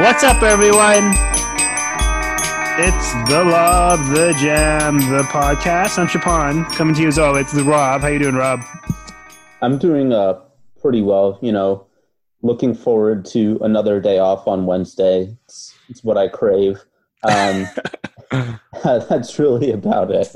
What's up, everyone? It's the Love, the Jam, the podcast. I'm Chapon, coming to you as always. It's Rob. How you doing, Rob? I'm doing uh, pretty well. You know, looking forward to another day off on Wednesday. It's, it's what I crave. Um, that's really about it.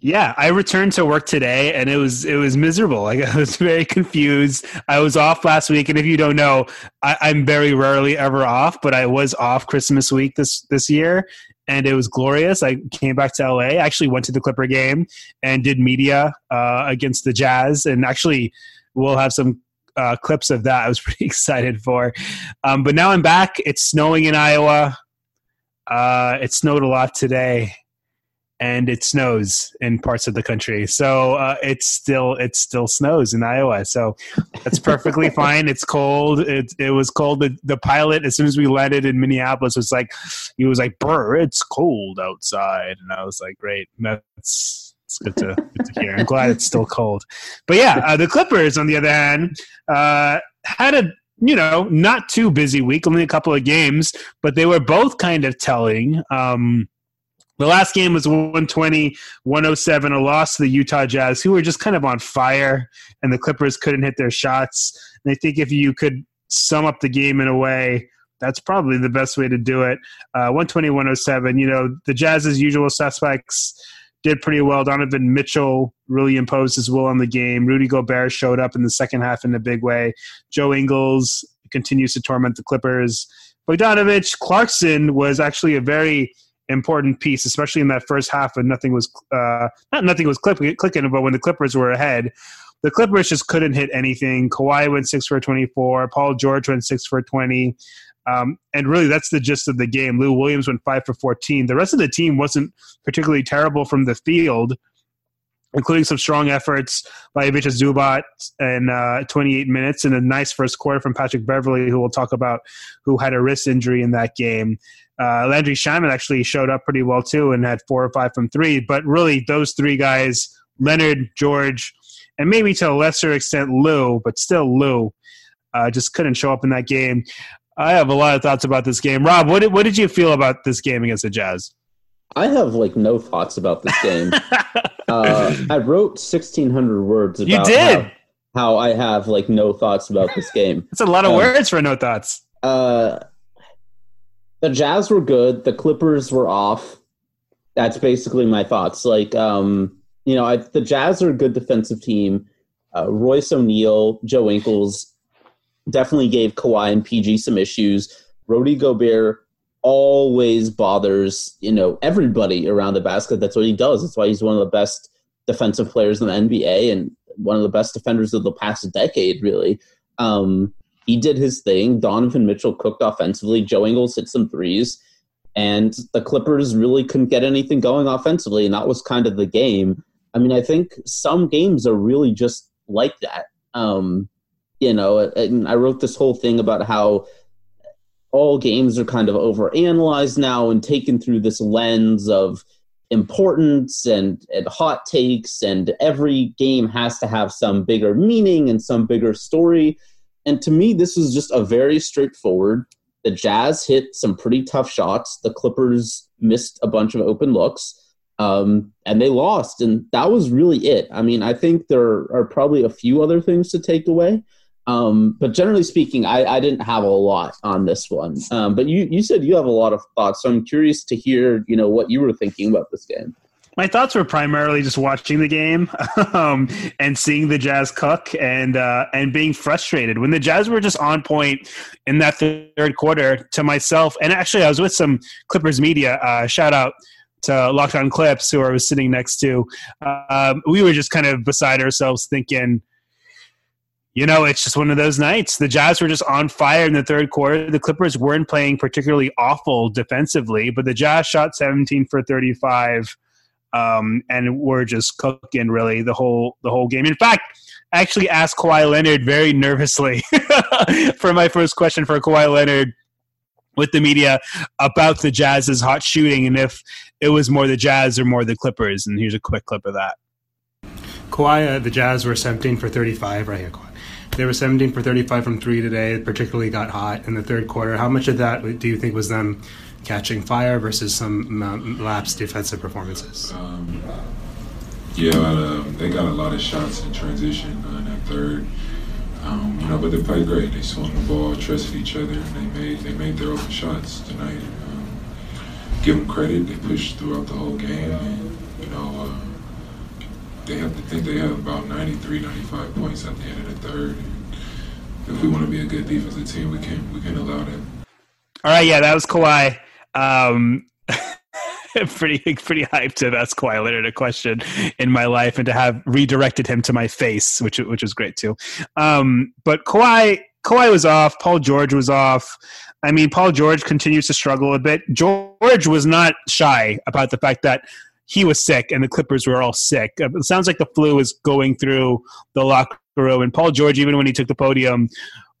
Yeah, I returned to work today and it was it was miserable. Like I was very confused. I was off last week, and if you don't know, I, I'm very rarely ever off, but I was off Christmas week this this year, and it was glorious. I came back to LA. Actually went to the Clipper game and did media uh, against the Jazz, and actually we'll have some uh, clips of that. I was pretty excited for. Um, but now I'm back. It's snowing in Iowa. Uh, it snowed a lot today, and it snows in parts of the country. So uh, it's still it still snows in Iowa. So that's perfectly fine. It's cold. It it was cold. The, the pilot as soon as we landed in Minneapolis was like he was like, "Brr, it's cold outside," and I was like, "Great, that's." It's good to, good to hear. I'm glad it's still cold. But yeah, uh, the Clippers, on the other hand, uh, had a you know, not too busy week, only a couple of games, but they were both kind of telling. Um, the last game was 120 107, a loss to the Utah Jazz, who were just kind of on fire, and the Clippers couldn't hit their shots. And I think if you could sum up the game in a way, that's probably the best way to do it. Uh, 120 107, you know, the Jazz's usual suspects did pretty well. Donovan Mitchell really imposed his will on the game. Rudy Gobert showed up in the second half in a big way. Joe Ingles continues to torment the Clippers. Bogdanovic Clarkson was actually a very important piece, especially in that first half when nothing was uh, not nothing was click- clicking, but when the Clippers were ahead, the Clippers just couldn't hit anything. Kawhi went six for twenty four. Paul George went six for twenty. Um, and really, that's the gist of the game. Lou Williams went five for 14. The rest of the team wasn't particularly terrible from the field, including some strong efforts by Ivica Zubac in uh, 28 minutes and a nice first quarter from Patrick Beverley, who we'll talk about, who had a wrist injury in that game. Uh, Landry Shamet actually showed up pretty well too and had four or five from three. But really, those three guys, Leonard, George, and maybe to a lesser extent Lou, but still Lou, uh, just couldn't show up in that game. I have a lot of thoughts about this game. Rob, what did, what did you feel about this game against the Jazz? I have like no thoughts about this game. uh, I wrote sixteen hundred words. About you did. How, how, I have like no thoughts about this game. It's a lot of um, words for no thoughts. Uh, the Jazz were good. The Clippers were off. That's basically my thoughts. Like, um, you know, I, the Jazz are a good defensive team. Uh, Royce O'Neale, Joe Ingles, definitely gave Kawhi and PG some issues. Rudy Gobert always bothers, you know, everybody around the basket. That's what he does. That's why he's one of the best defensive players in the NBA and one of the best defenders of the past decade, really. Um, he did his thing. Donovan Mitchell cooked offensively. Joe Ingles hit some threes. And the Clippers really couldn't get anything going offensively. And that was kind of the game. I mean, I think some games are really just like that. Um, you know, and I wrote this whole thing about how all games are kind of overanalyzed now and taken through this lens of importance and, and hot takes, and every game has to have some bigger meaning and some bigger story. And to me, this was just a very straightforward. The Jazz hit some pretty tough shots. The Clippers missed a bunch of open looks. Um, and they lost, and that was really it. I mean, I think there are probably a few other things to take away, um, but generally speaking, I, I, didn't have a lot on this one. Um, but you, you said you have a lot of thoughts, so I'm curious to hear, you know, what you were thinking about this game. My thoughts were primarily just watching the game um, and seeing the Jazz cook and uh, and being frustrated when the Jazz were just on point in that third quarter. To myself, and actually, I was with some Clippers media. Uh, shout out to Locked On Clips, who I was sitting next to. Um, we were just kind of beside ourselves, thinking you know, it's just one of those nights. The Jazz were just on fire in the third quarter. The Clippers weren't playing particularly awful defensively, but the Jazz shot 17 for 35 um, and were just cooking really the whole the whole game. In fact, I actually asked Kawhi Leonard very nervously for my first question for Kawhi Leonard with the media about the Jazz's hot shooting and if it was more the Jazz or more the Clippers. And here's a quick clip of that. Kawhi, uh, the Jazz were 17 for 35 right here. They were 17 for 35 from three today. Particularly got hot in the third quarter. How much of that do you think was them catching fire versus some um, lapsed defensive performances? Um, yeah, they got a lot of shots in transition uh, in that third. Um, you know, but they played great. They swung the ball, trusted each other, and they made they made their open shots tonight. Um, give them credit. They pushed throughout the whole game, and you know. Uh, they have to think they have about 93, 95 points at the end of the third. And if we want to be a good defensive team, we can't we can't allow that. All right, yeah, that was Kawhi. Um, pretty pretty hyped to ask Kawhi Leonard a question in my life and to have redirected him to my face, which which was great too. Um, but Kawhi Kawhi was off. Paul George was off. I mean, Paul George continues to struggle a bit. George was not shy about the fact that he was sick and the Clippers were all sick. Uh, it sounds like the flu is going through the locker room. And Paul George, even when he took the podium,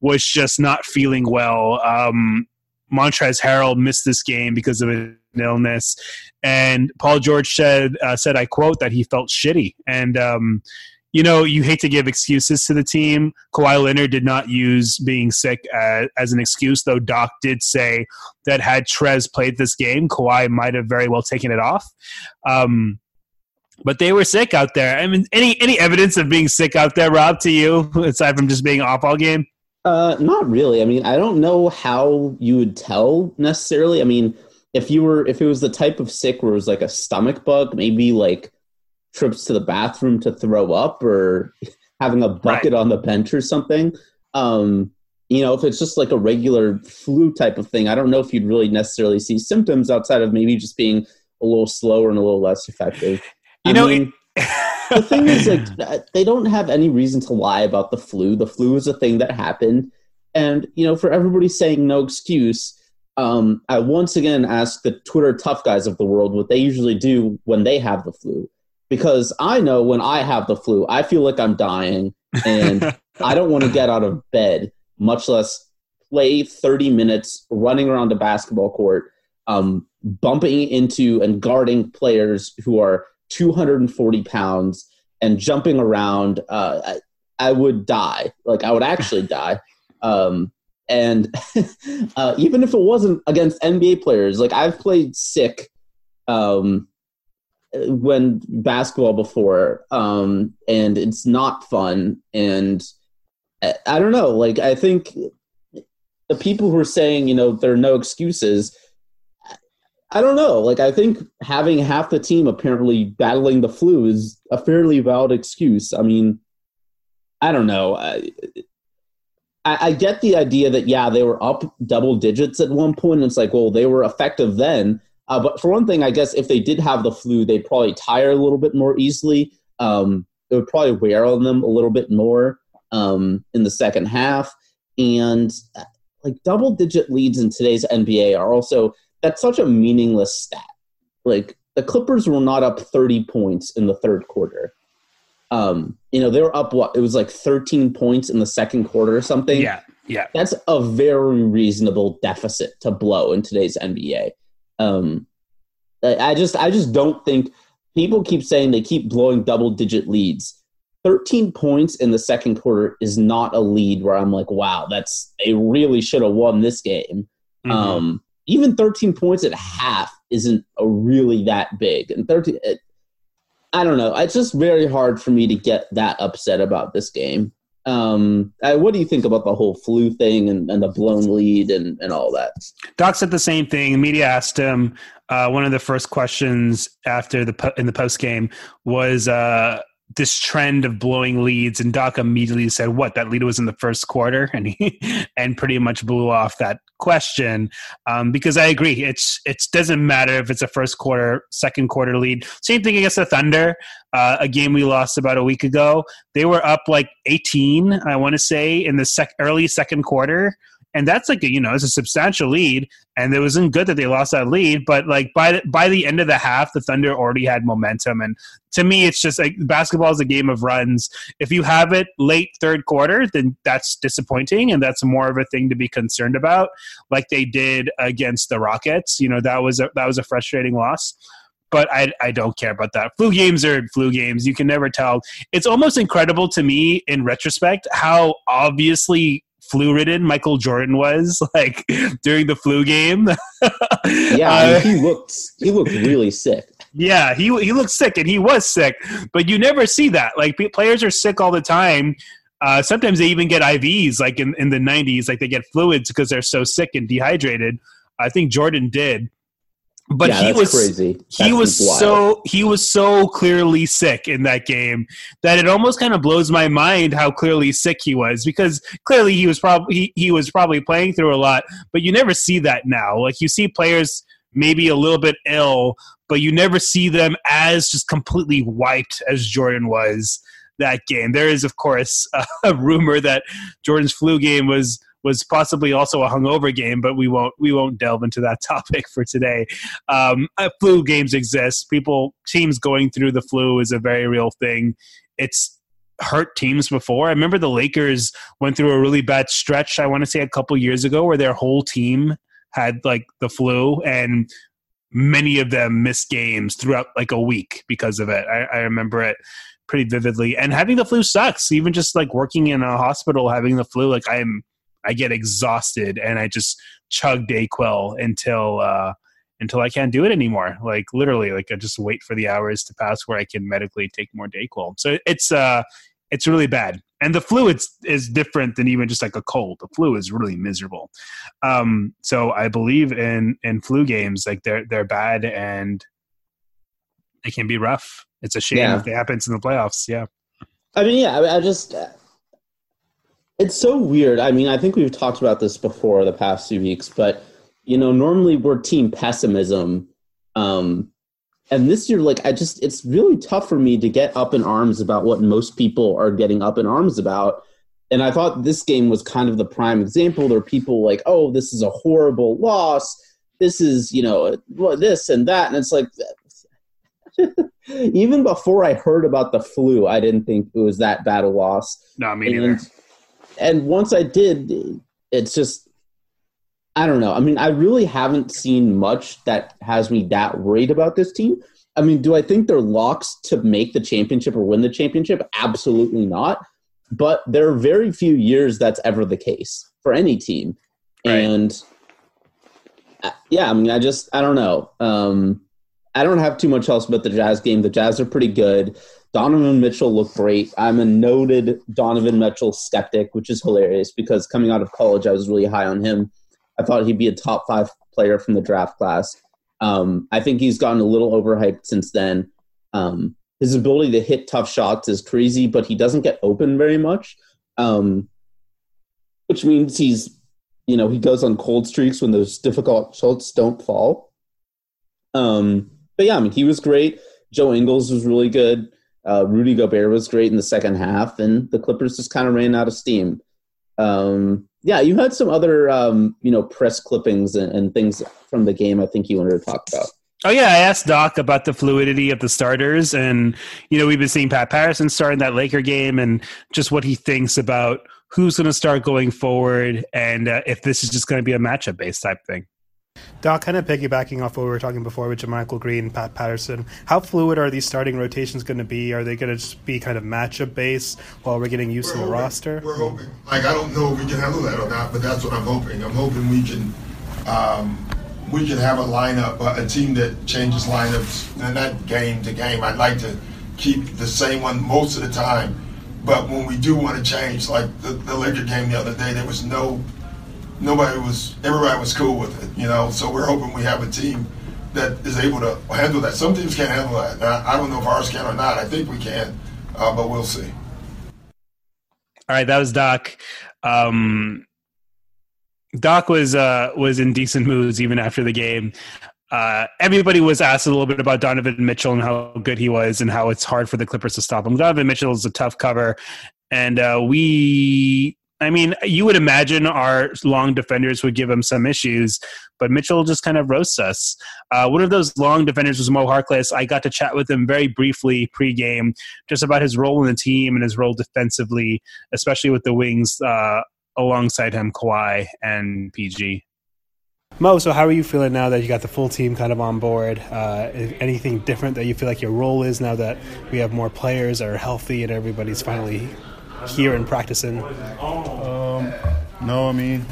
was just not feeling well. Um, Montrezl Harrell missed this game because of an illness, and Paul George said, uh, "said I quote that he felt shitty." And um, you know, you hate to give excuses to the team. Kawhi Leonard did not use being sick as, as an excuse, though Doc did say that had Trez played this game, Kawhi might have very well taken it off. Um, but they were sick out there. I mean, any any evidence of being sick out there, Rob, to you, aside from just being off all game? Uh, not really. I mean, I don't know how you would tell necessarily. I mean, if you were if it was the type of sick where it was like a stomach bug, maybe like trips to the bathroom to throw up or having a bucket right. on the bench or something. Um, you know, if it's just like a regular flu type of thing, I don't know if you'd really necessarily see symptoms outside of maybe just being a little slower and a little less effective. You I know, mean, the thing is, like, they don't have any reason to lie about the flu. The flu is a thing that happened, and you know, for everybody saying no excuse, um, I once again ask the Twitter tough guys of the world what they usually do when they have the flu because I know when I have the flu, I feel like I'm dying and I don't want to get out of bed, much less play 30 minutes running around a basketball court, um, bumping into and guarding players who are 240 pounds and jumping around. Uh, I, I, would die. Like, I would actually die. Um, and uh, even if it wasn't against NBA players, like I've played sick um, when basketball before, um, and it's not fun. And I, I don't know. Like I think the people who are saying you know there are no excuses. I don't know. Like I think having half the team apparently battling the flu is a fairly valid excuse. I mean, I don't know. I, I, get the idea that yeah, they were up double digits at one point. And it's like, well, they were effective then. Uh, but for one thing, I guess if they did have the flu, they'd probably tire a little bit more easily. Um, it would probably wear on them a little bit more um, in the second half. And uh, like double digit leads in today's NBA are also that's such a meaningless stat. Like the Clippers were not up 30 points in the third quarter. Um, you know, they were up what it was like 13 points in the second quarter or something. Yeah. Yeah. That's a very reasonable deficit to blow in today's NBA. Um, I just I just don't think people keep saying they keep blowing double digit leads. 13 points in the second quarter is not a lead where I'm like, wow, that's they really should have won this game. Mm-hmm. Um, even 13 points at half isn't a really that big. And 13, it, I don't know. It's just very hard for me to get that upset about this game. Um, uh, what do you think about the whole flu thing and, and the blown lead and, and all that? Doc said the same thing. Media asked him uh, one of the first questions after the in the post game was uh, this trend of blowing leads, and Doc immediately said, "What? That lead was in the first quarter," and he and pretty much blew off that question um, because I agree. It's it doesn't matter if it's a first quarter, second quarter lead. Same thing against the Thunder, uh, a game we lost about a week ago. They were up like 18, I want to say, in the sec- early second quarter and that's like a, you know it's a substantial lead and it wasn't good that they lost that lead but like by the, by the end of the half the thunder already had momentum and to me it's just like basketball is a game of runs if you have it late third quarter then that's disappointing and that's more of a thing to be concerned about like they did against the rockets you know that was a, that was a frustrating loss but I, I don't care about that. Flu games are flu games. You can never tell. It's almost incredible to me in retrospect how obviously flu ridden Michael Jordan was like during the flu game. yeah, uh, he looked he looked really sick. Yeah, he he looked sick and he was sick, but you never see that. Like players are sick all the time. Uh, sometimes they even get IVs, like in, in the 90s, like they get fluids because they're so sick and dehydrated. I think Jordan did but yeah, he was crazy. He was so he was so clearly sick in that game that it almost kind of blows my mind how clearly sick he was because clearly he was probably he, he was probably playing through a lot, but you never see that now. Like you see players maybe a little bit ill, but you never see them as just completely wiped as Jordan was that game. There is of course a rumor that Jordan's flu game was was possibly also a hungover game, but we won't we won't delve into that topic for today. Um, uh, flu games exist. People teams going through the flu is a very real thing. It's hurt teams before. I remember the Lakers went through a really bad stretch. I want to say a couple years ago where their whole team had like the flu and many of them missed games throughout like a week because of it. I, I remember it pretty vividly. And having the flu sucks. Even just like working in a hospital, having the flu, like I'm I get exhausted and I just chug Dayquil until uh, until I can't do it anymore. Like literally, like I just wait for the hours to pass where I can medically take more Dayquil. So it's uh it's really bad. And the flu is is different than even just like a cold. The flu is really miserable. Um, so I believe in in flu games like they're they're bad and it can be rough. It's a shame yeah. if it happens in the playoffs. Yeah. I mean, yeah. I, I just it's so weird. I mean, I think we've talked about this before the past few weeks, but you know, normally we're team pessimism. Um, and this year, like, I just, it's really tough for me to get up in arms about what most people are getting up in arms about. And I thought this game was kind of the prime example. There are people like, oh, this is a horrible loss. This is, you know, this and that. And it's like, even before I heard about the flu, I didn't think it was that bad a loss. No, me neither. And, once I did, it's just I don't know. I mean, I really haven't seen much that has me that worried about this team. I mean, do I think they're locks to make the championship or win the championship? Absolutely not. But there are very few years that's ever the case for any team. Right. And uh, yeah, I mean, I just I don't know. Um, I don't have too much else about the Jazz game. The Jazz are pretty good. Donovan Mitchell looked great. I'm a noted Donovan Mitchell skeptic, which is hilarious because coming out of college, I was really high on him. I thought he'd be a top five player from the draft class. Um, I think he's gotten a little overhyped since then. Um, his ability to hit tough shots is crazy, but he doesn't get open very much, um, which means he's, you know, he goes on cold streaks when those difficult shots don't fall. Um, but yeah, I mean, he was great. Joe Ingles was really good. Uh, Rudy Gobert was great in the second half, and the Clippers just kind of ran out of steam. Um, yeah, you had some other um, you know press clippings and, and, things from the game. I think you wanted to talk about. Oh yeah, I asked Doc about the fluidity of the starters, and you know we've been seeing Pat Patterson start in that Laker game, and just what he thinks about who's going to start going forward, and uh, if this is just going to be a matchup based type thing. Doc, kind of piggybacking off what we were talking before with JaMychal Green, Pat Patterson, how fluid are these starting rotations going to be? Are they going to just be kind of matchup based while we're getting used we're to hoping, the roster? We're hoping. Like, I don't know if we can handle that or not, but that's what I'm hoping. I'm hoping we can. Um, we can have a lineup, a team that changes lineups, and not game to game. I'd like to keep the same one most of the time, but when we do want to change, like the, the Laker game the other day, there was no nobody was, everybody was cool with it, you know. So we're hoping we have a team that is able to handle that. Some teams can't handle that. Now, I don't know if ours can or not. I think we can, uh, but we'll see. All right, that was Doc. Um, Doc was uh, was in decent moods even after the game. Uh, everybody was asked a little bit about Donovan Mitchell and how good he was and how it's hard for the Clippers to stop him. Donovan Mitchell is a tough cover, and uh, we. I mean, you would imagine our long defenders would give him some issues, but Mitchell just kind of roasts us. Uh, one of those long defenders was Mo Harkless. I got to chat with him very briefly pregame, just about his role in the team and his role defensively, especially with the wings uh, alongside him, Kawhi and PG. Mo, so how are you feeling now that you got the full team kind of on board? Uh, anything different that you feel like your role is now that we have more players that are healthy and everybody's finally here and practicing? Um, no, I mean,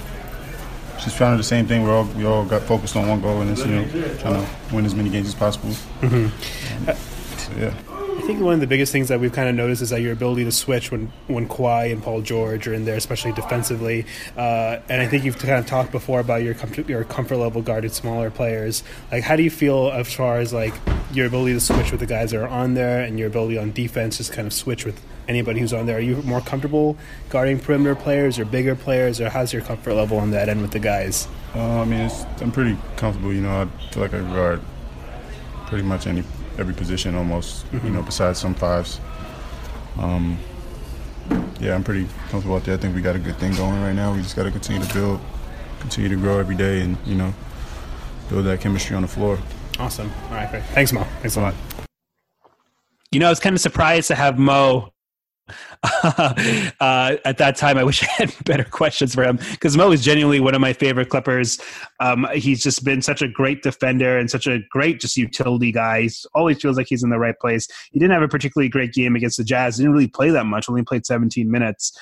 just trying to do the same thing. We all we all got focused on one goal, and it's you know trying to win as many games as possible. Mm-hmm. Um, so, yeah. I think one of the biggest things that we've kind of noticed is that your ability to switch when when Kawhi and Paul George are in there, especially defensively. Uh, and I think you've kind of talked before about your comfort, your comfort level guarding smaller players. Like, how do you feel as far as like your ability to switch with the guys that are on there, and your ability on defense just kind of switch with anybody who's on there? Are you more comfortable guarding perimeter players or bigger players, or how's your comfort level on that end with the guys? Uh, I mean, I'm pretty comfortable. You know, I feel like I guard pretty much any every position almost. Mm-hmm. You know, besides some fives. Um, yeah, I'm pretty comfortable out there. I think we got a good thing going right now. We just got to continue to build, continue to grow every day, and you know, build that chemistry on the floor. Awesome. All right, great. Thanks, Mo. Thanks a lot. You know, I was kind of surprised to have Mo uh, at that time, I wish I had better questions for him because Mo is genuinely one of my favorite Clippers. Um, he's just been such a great defender and such a great just utility guy. He always feels like he's in the right place. He didn't have a particularly great game against the Jazz. He didn't really play that much. Only played 17 minutes.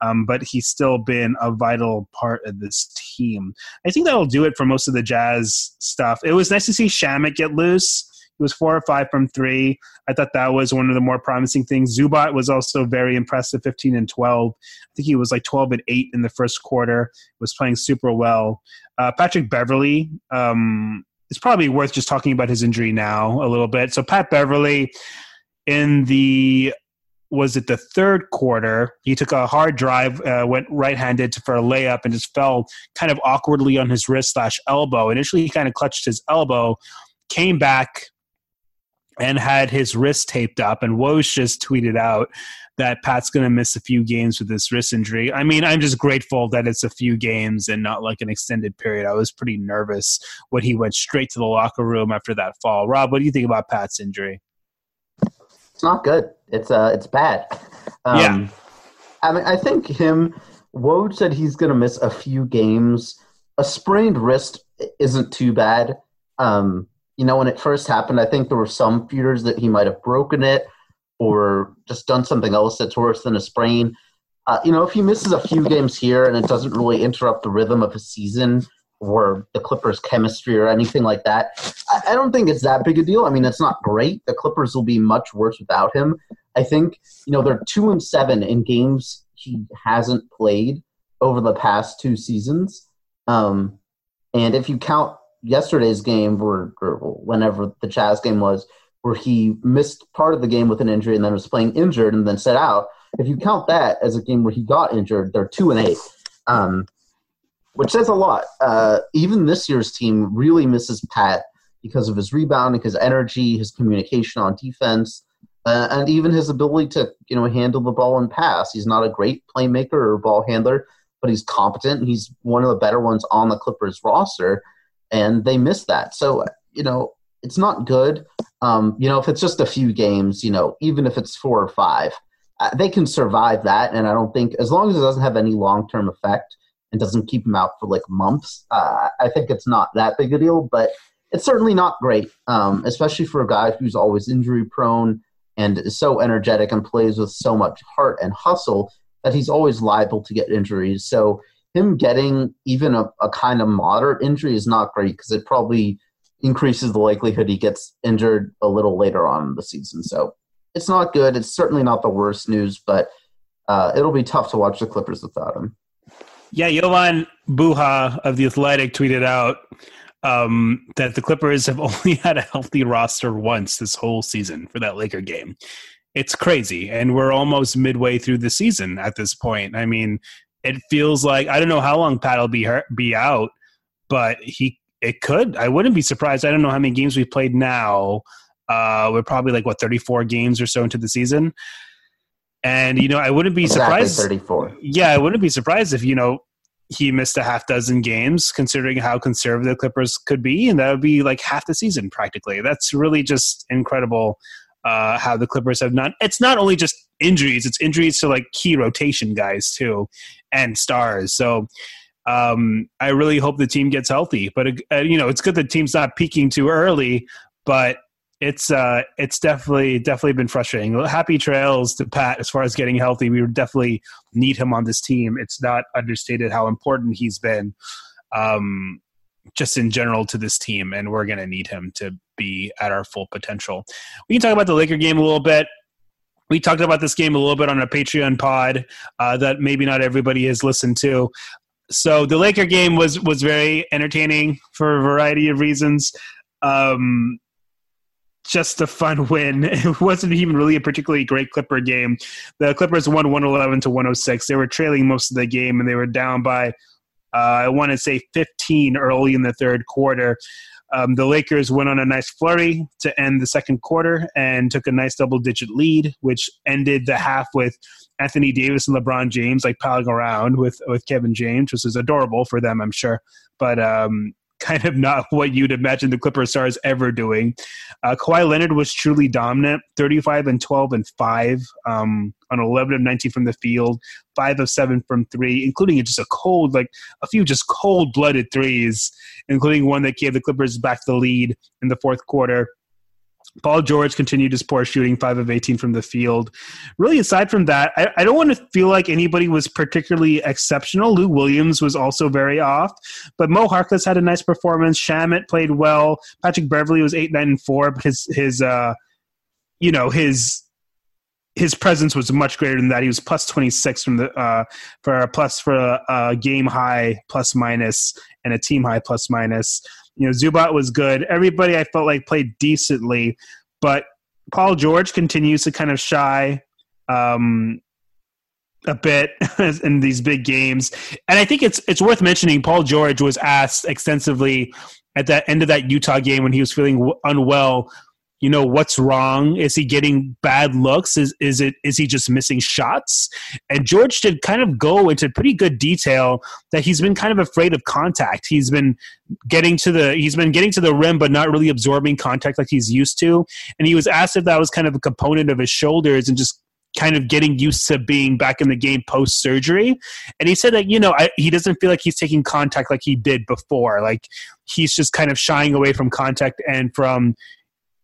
Um, but he's still been a vital part of this team. I think that'll do it for most of the Jazz stuff. It was nice to see Shamet get loose. He was four or five from three. I thought that was one of the more promising things. Zubac was also very impressive, 15 and 12. I think he was like 12 and 8 in the first quarter, was playing super well. Uh, Patrick Beverley, um, it's probably worth just talking about his injury now a little bit. So, Pat Beverley, in the was it the third quarter? He took a hard drive, uh, went right-handed for a layup, and just fell kind of awkwardly on his wrist slash elbow. Initially, he kind of clutched his elbow, came back, and had his wrist taped up. And Woj just tweeted out that Pat's going to miss a few games with this wrist injury. I mean, I'm just grateful that it's a few games and not like an extended period. I was pretty nervous when he went straight to the locker room after that fall. Rob, what do you think about Pat's injury? It's not good. It's uh, it's bad. Um, yeah. I mean, I think him. Woj said he's going to miss a few games. A sprained wrist isn't too bad. Um, you know, when it first happened, I think there were some fears that he might have broken it or just done something else that's worse than a sprain. Uh, you know, if he misses a few games here and it doesn't really interrupt the rhythm of a season or the Clippers' chemistry or anything like that, I, I don't think it's that big a deal. I mean, it's not great. The Clippers will be much worse without him. I think, you know, they're two and seven in games he hasn't played over the past two seasons. Um, and if you count yesterday's game, where, or whenever the Jazz game was, where he missed part of the game with an injury and then was playing injured and then set out. If you count that as a game where he got injured, they're two and eight, um, which says a lot. Uh, even this year's team really misses Pat because of his rebounding, his energy, his communication on defense, uh, and even his ability to you know handle the ball and pass. He's not a great playmaker or ball handler, but he's competent. He's one of the better ones on the Clippers roster and they missed that. So you know, it's not good. Um, you know, if it's just a few games, you know, even if it's four or five, uh, they can survive that. And I don't think, as long as it doesn't have any long term effect and doesn't keep them out for like months, uh, I think it's not that big a deal. But it's certainly not great, um, especially for a guy who's always injury prone and is so energetic and plays with so much heart and hustle that he's always liable to get injuries. So him getting even a, a kind of moderate injury is not great because it probably increases the likelihood he gets injured a little later on in the season. So it's not good. It's certainly not the worst news, but uh, it'll be tough to watch the Clippers without him. Yeah, Jovan Buha of The Athletic tweeted out um, that the Clippers have only had a healthy roster once this whole season for that Laker game. It's crazy. And we're almost midway through the season at this point. I mean, it feels like I don't know how long Pat will be hurt, be out, but he it could. I wouldn't be surprised. I don't know how many games we've played now. Uh, we're probably like what 34 games or so into the season. And you know, I wouldn't be Exactly surprised. 34. Yeah, I wouldn't be surprised if you know he missed a half dozen games, considering how conservative the Clippers could be, and that would be like half the season practically. That's really just incredible uh, how the Clippers have not. It's not only just injuries; it's injuries to like key rotation guys too, and stars. So. Um, I really hope the team gets healthy, but uh, you know it's good the team's not peaking too early. But it's uh, it's definitely definitely been frustrating. Happy trails to Pat as far as getting healthy. We definitely need him on this team. It's not understated how important he's been, um, just in general to this team, and we're going to need him to be at our full potential. We can talk about the Laker game a little bit. We talked about this game a little bit on a Patreon pod uh, that maybe not everybody has listened to. So the Laker game was was very entertaining for a variety of reasons. Um, just a fun win. It wasn't even really a particularly great Clipper game. The Clippers won 111 to 106. They were trailing most of the game and they were down by, I want to say, 15 early in the third quarter. Um, the Lakers went on a nice flurry to end the second quarter and took a nice double digit lead, which ended the half with Anthony Davis and LeBron James like piling around with, with Kevin James, which is adorable for them, I'm sure. But um, kind of not what you'd imagine the Clipper stars ever doing. Uh, Kawhi Leonard was truly dominant, 35 and 12 and 5 um, on 11 of 19 from the field, 5 of 7 from 3, including just a cold, like a few just cold blooded threes, including one that gave the Clippers back the lead in the fourth quarter. Paul George continued his poor shooting, 5 of 18 from the field. Really, aside from that, I, I don't want to feel like anybody was particularly exceptional. Lou Williams was also very off, but Mo Harkless had a nice performance. Shamet played well. Patrick Beverley was 8, 9, and 4, but his, his uh, you know, his his presence was much greater than that. He was plus 26 from the uh, for a plus for a, a game high plus minus and a team high plus minus. You know, Zubac was good. Everybody I felt like played decently, but Paul George continues to kind of shy um, a bit in these big games. And I think it's it's worth mentioning. Paul George was asked extensively at that end of that Utah game when he was feeling unwell. You know what's wrong? Is he getting bad looks? Is is it is he just missing shots? And George did kind of go into pretty good detail that he's been kind of afraid of contact. He's been getting to the he's been getting to the rim but not really absorbing contact like he's used to. And he was asked if that was kind of a component of his shoulders and just kind of getting used to being back in the game post surgery. And he said that, you know, I, he doesn't feel like he's taking contact like he did before. Like he's just kind of shying away from contact and from,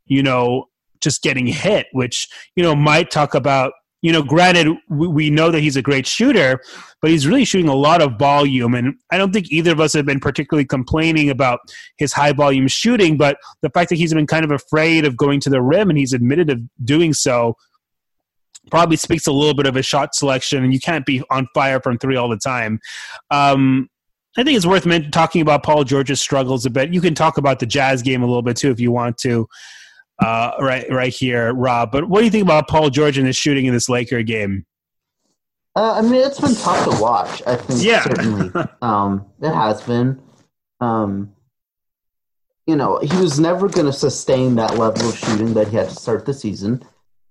you know, just getting hit, which, you know, might talk about, you know, granted, we, know that he's a great shooter, but he's really shooting a lot of volume. And I don't think either of us have been particularly complaining about his high volume shooting, but the fact that he's been kind of afraid of going to the rim and he's admitted of doing so probably speaks a little bit of his shot selection, and you can't be on fire from three all the time. Um, I think it's worth talking about Paul George's struggles a bit. You can talk about the Jazz game a little bit too if you want to, uh, right right here, Rob. But what do you think about Paul George and his shooting in this Laker game? Uh, I mean, it's been tough to watch. I think Yeah. certainly um, it has been. Um, you know, he was never going to sustain that level of shooting that he had to start the season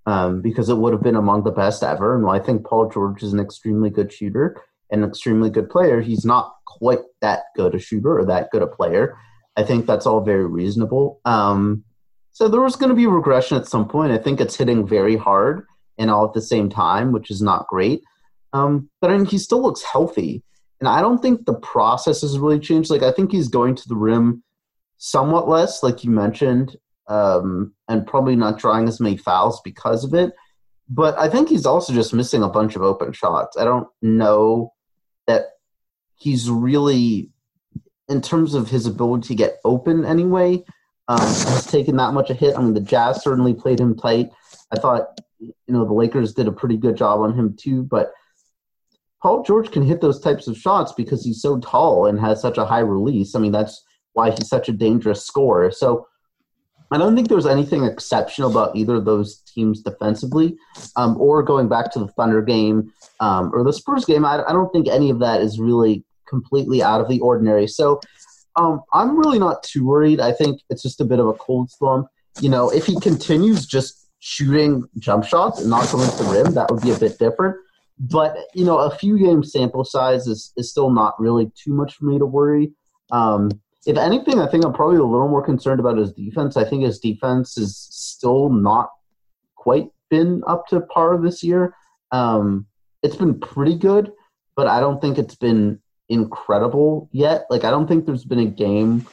um, because it would have been among the best ever. And while I think Paul George is an extremely good shooter and an extremely good player, he's not quite that good a shooter or that good a player. I think that's all very reasonable. Um, so there was going to be regression at some point. I think it's hitting very hard and all at the same time, which is not great. Um, but I mean, he still looks healthy, and I don't think the process has really changed. Like I think he's going to the rim somewhat less, like you mentioned, um, and probably not drawing as many fouls because of it. But I think he's also just missing a bunch of open shots. I don't know that he's really, in terms of his ability to get open anyway, um, has taken that much a hit. I mean, the Jazz certainly played him tight. I thought, you know, the Lakers did a pretty good job on him too, but Paul George can hit those types of shots because he's so tall and has such a high release. I mean, that's why he's such a dangerous scorer. So I don't think there was anything exceptional about either of those teams defensively, um, or going back to the Thunder game um, or the Spurs game. I, I, don't think any of that is really completely out of the ordinary. So um, I'm really not too worried. I think it's just a bit of a cold slump. You know, if he continues just shooting jump shots and not going to the rim, that would be a bit different. But you know, a few game sample size is, is still not really too much for me to worry. Um, if anything, I think I'm probably a little more concerned about his defense. I think his defense is still not quite been up to par this year. Um, it's been pretty good, but I don't think it's been incredible yet. Like I don't think there's been a game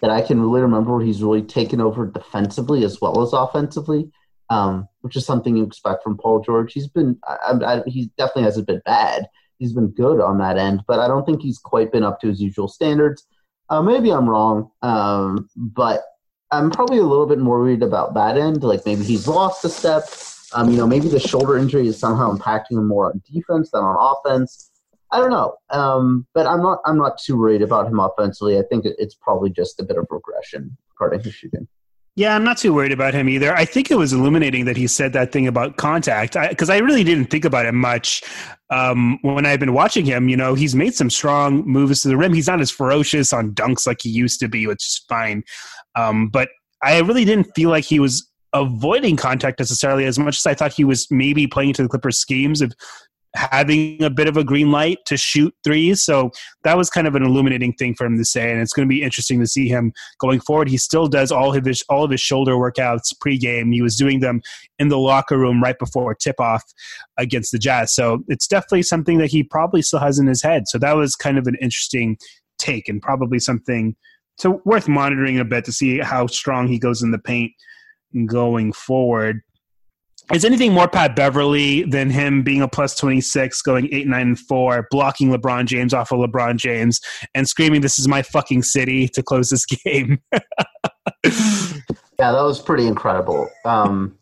that I can really remember where he's really taken over defensively as well as offensively, um, which is something you expect from Paul George. He's been, I, I, he definitely hasn't been bad. He's been good on that end, but I don't think he's quite been up to his usual standards. Uh, maybe I'm wrong, um, but I'm probably a little bit more worried about that end. Like maybe he's lost a step. Um, you know, maybe the shoulder injury is somehow impacting him more on defense than on offense. I don't know, um, but I'm not. I'm not too worried about him offensively. I think it's probably just a bit of regression regarding his shooting. Yeah, I'm not too worried about him either. I think it was illuminating that he said that thing about contact because I, I, really didn't think about it much um, when I've been watching him. You know, he's made some strong moves to the rim. He's not as ferocious on dunks like he used to be, which is fine. Um, but I really didn't feel like he was avoiding contact necessarily as much as I thought he was maybe playing to the Clippers' schemes of having a bit of a green light to shoot threes. So that was kind of an illuminating thing for him to say, and it's going to be interesting to see him going forward. He still does all of his all of his shoulder workouts pregame. He was doing them in the locker room right before tip off against the Jazz. So it's definitely something that he probably still has in his head. So that was kind of an interesting take, and probably something so worth monitoring a bit to see how strong he goes in the paint going forward is anything more Pat Beverley than him being a plus 26, going 8, 9, and 4, blocking LeBron James off of LeBron James, and screaming, This is my fucking city to close this game? yeah, that was pretty incredible. Um,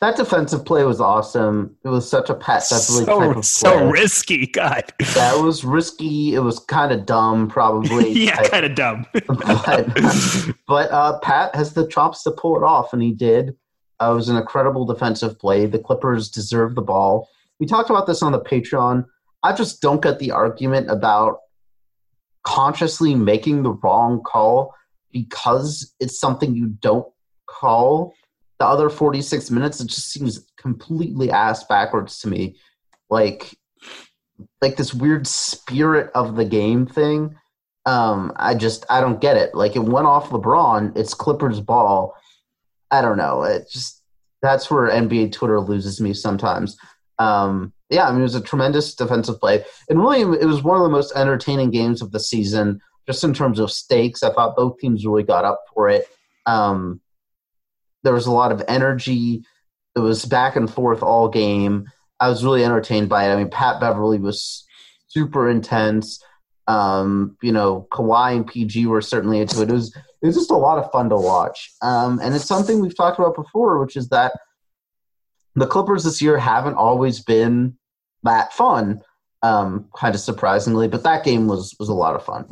that defensive play was awesome. It was such a Pat Beverley so, type of play. So risky, God. That was risky. It was kind of dumb, probably. yeah, kind of dumb. but but uh, Pat has the chops to pull it off, and he did. Uh, it was an incredible defensive play. The Clippers deserve the ball. We talked about this on the Patreon. I just don't get the argument about consciously making the wrong call because it's something you don't call the other 46 minutes it just seems completely ass backwards to me like like this weird spirit of the game thing um i just i don't get it like it went off lebron it's clippers ball I don't know. It just that's where NBA Twitter loses me sometimes. Um, yeah, I mean, it was a tremendous defensive play, and really, it was one of the most entertaining games of the season, just in terms of stakes. I thought both teams really got up for it. Um, there was a lot of energy. It was back and forth all game. I was really entertained by it. I mean, Pat Beverley was super intense. Um, you know, Kawhi and PG were certainly into it. It was it was just a lot of fun to watch. Um, and it's something we've talked about before, which is that the Clippers this year haven't always been that fun, um, kind of surprisingly. But that game was was a lot of fun.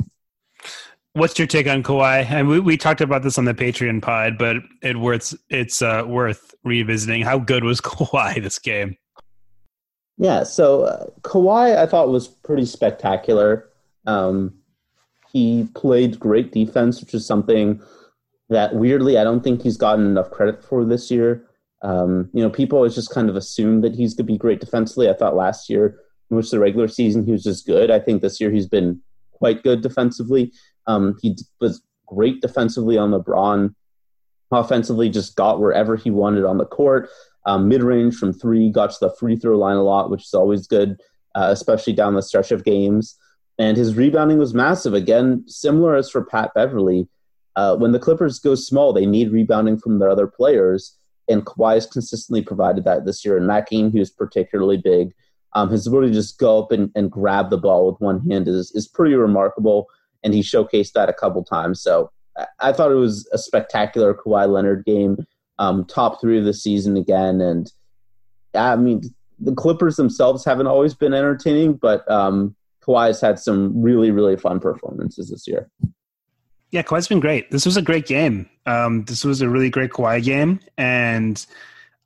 What's your take on Kawhi? And we, we talked about this on the Patreon pod, but it worth it's uh, worth revisiting. How good was Kawhi this game? Yeah, so uh, Kawhi I thought was pretty spectacular. Um, he played great defense, which is something that weirdly I don't think he's gotten enough credit for this year. Um, you know, people always just kind of assume that he's going to be great defensively. I thought last year, in which the regular season he was just good. I think this year he's been quite good defensively. Um, he was great defensively on LeBron. Offensively, just got wherever he wanted on the court. Um, Mid range from three, got to the free throw line a lot, which is always good, uh, especially down the stretch of games and his rebounding was massive. Again, similar as for Pat Beverley. Uh, when the Clippers go small, they need rebounding from their other players, and Kawhi has consistently provided that this year. In that game, he was particularly big. Um, his ability to just go up and, and grab the ball with one hand is is pretty remarkable, and he showcased that a couple times. So I, I thought it was a spectacular Kawhi Leonard game, um, top three of the season again, and I mean the Clippers themselves haven't always been entertaining, but um, Kawhi's had some really, really fun performances this year. Yeah, Kawhi's been great. This was a great game. Um, this was a really great Kawhi game, and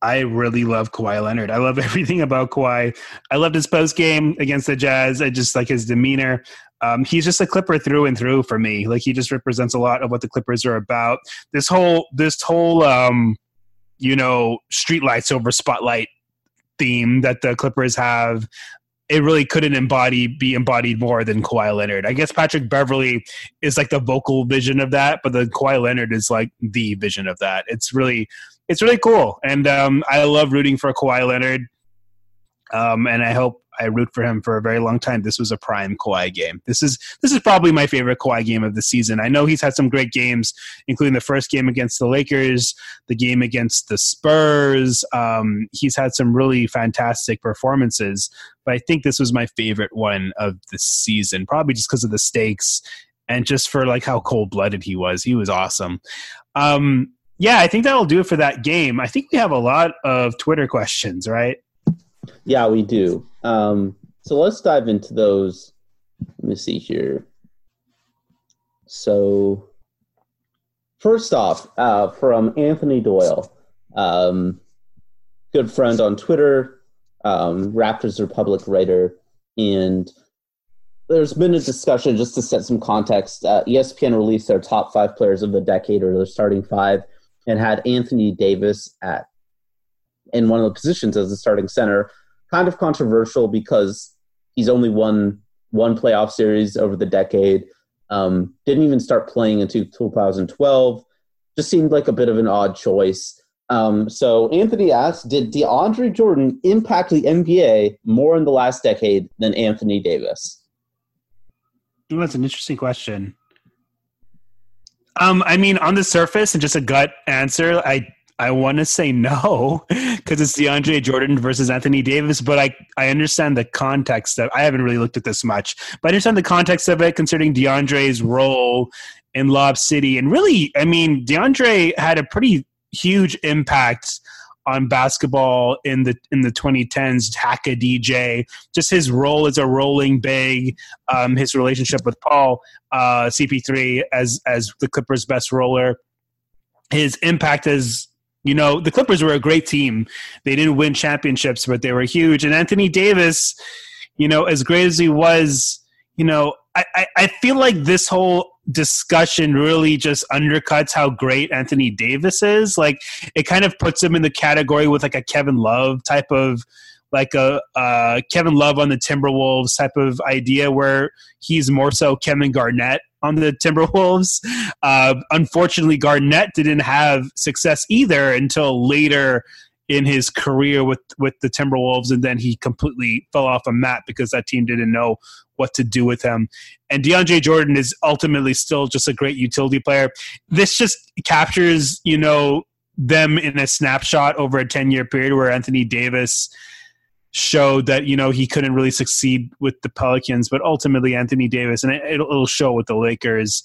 I really love Kawhi Leonard. I love everything about Kawhi. I loved his post game against the Jazz. I just like his demeanor. Um, he's just a Clipper through and through for me. Like he just represents a lot of what the Clippers are about. This whole this whole um, you know streetlights over spotlight theme that the Clippers have. It really couldn't embody be embodied more than Kawhi Leonard. I guess Patrick Beverley is like the vocal vision of that, but the Kawhi Leonard is like the vision of that. It's really it's really cool, and um, I love rooting for Kawhi Leonard. Um, and I hope I root for him for a very long time. This was a prime Kawhi game. This is this is probably my favorite Kawhi game of the season. I know he's had some great games, including the first game against the Lakers, the game against the Spurs. Um, he's had some really fantastic performances, but I think this was my favorite one of the season, probably just because of the stakes and just for like how cold blooded he was. He was awesome. Um, yeah, I think that'll do it for that game. I think we have a lot of Twitter questions, right? Yeah, we do. Um, so let's dive into those. Let me see here. So, first off, uh, from Anthony Doyle, um, good friend on Twitter, um, Raptors Republic writer, and there's been a discussion just to set some context. Uh, ESPN released their top five players of the decade or their starting five, and had Anthony Davis at in one of the positions as the starting center. Kind of controversial because he's only won one playoff series over the decade. Um, didn't even start playing until 2012. Just seemed like a bit of an odd choice. Um, so Anthony asked, did DeAndre Jordan impact the NBA more in the last decade than Anthony Davis? Well, that's an interesting question. Um, I mean, on the surface and just a gut answer, I I want to say no because it's DeAndre Jordan versus Anthony Davis, but I, I understand the context of I haven't really looked at this much, but I understand the context of it considering DeAndre's role in Lob City. And really, I mean, DeAndre had a pretty huge impact on basketball in the in the 2010s. Hacka DJ, just his role as a rolling big, um, his relationship with Paul uh, CP3 as as the Clippers' best roller, his impact as you know, the Clippers were a great team. They didn't win championships, but they were huge. And Anthony Davis, you know, as great as he was, you know, I, I, I feel like this whole discussion really just undercuts how great Anthony Davis is. Like it kind of puts him in the category with like a Kevin Love type of like a uh, Kevin Love on the Timberwolves type of idea where he's more so Kevin Garnett on the Timberwolves. Uh, unfortunately, Garnett didn't have success either until later in his career with with the Timberwolves, and then he completely fell off a mat because that team didn't know what to do with him. And DeAndre Jordan is ultimately still just a great utility player. This just captures, you know, them in a snapshot over a 10 year period where Anthony Davis showed that you know he couldn't really succeed with the Pelicans, but ultimately Anthony Davis, and it, will show with the Lakers,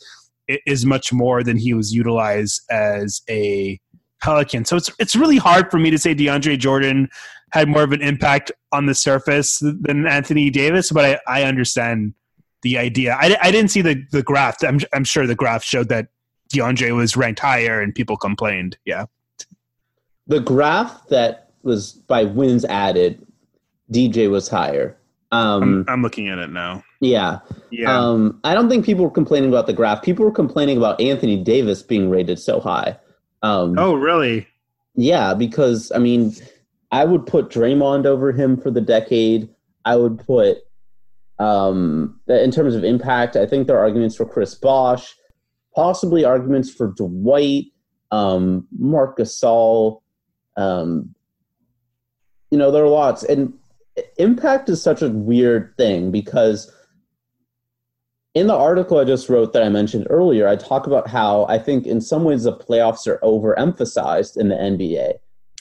is much more than he was utilized as a Pelican. So it's it's really hard for me to say DeAndre Jordan had more of an impact on the surface than Anthony Davis, but I, I understand the idea. I, I didn't see the the graph. I'm I'm sure the graph showed that DeAndre was ranked higher and people complained. Yeah. The graph that was by wins added DJ was higher. Um, I'm, I'm, looking at it now. Yeah. Yeah. Um, I don't think people were complaining about the graph. People were complaining about Anthony Davis being rated so high. Um, oh, really? Yeah, because I mean, I would put Draymond over him for the decade. I would put, um, in terms of impact, I think there are arguments for Chris Bosh, possibly arguments for Dwight, um, Marc Gasol. Um, you know, there are lots, and impact is such a weird thing because in the article I just wrote that I mentioned earlier, I talk about how I think in some ways the playoffs are overemphasized in the NBA.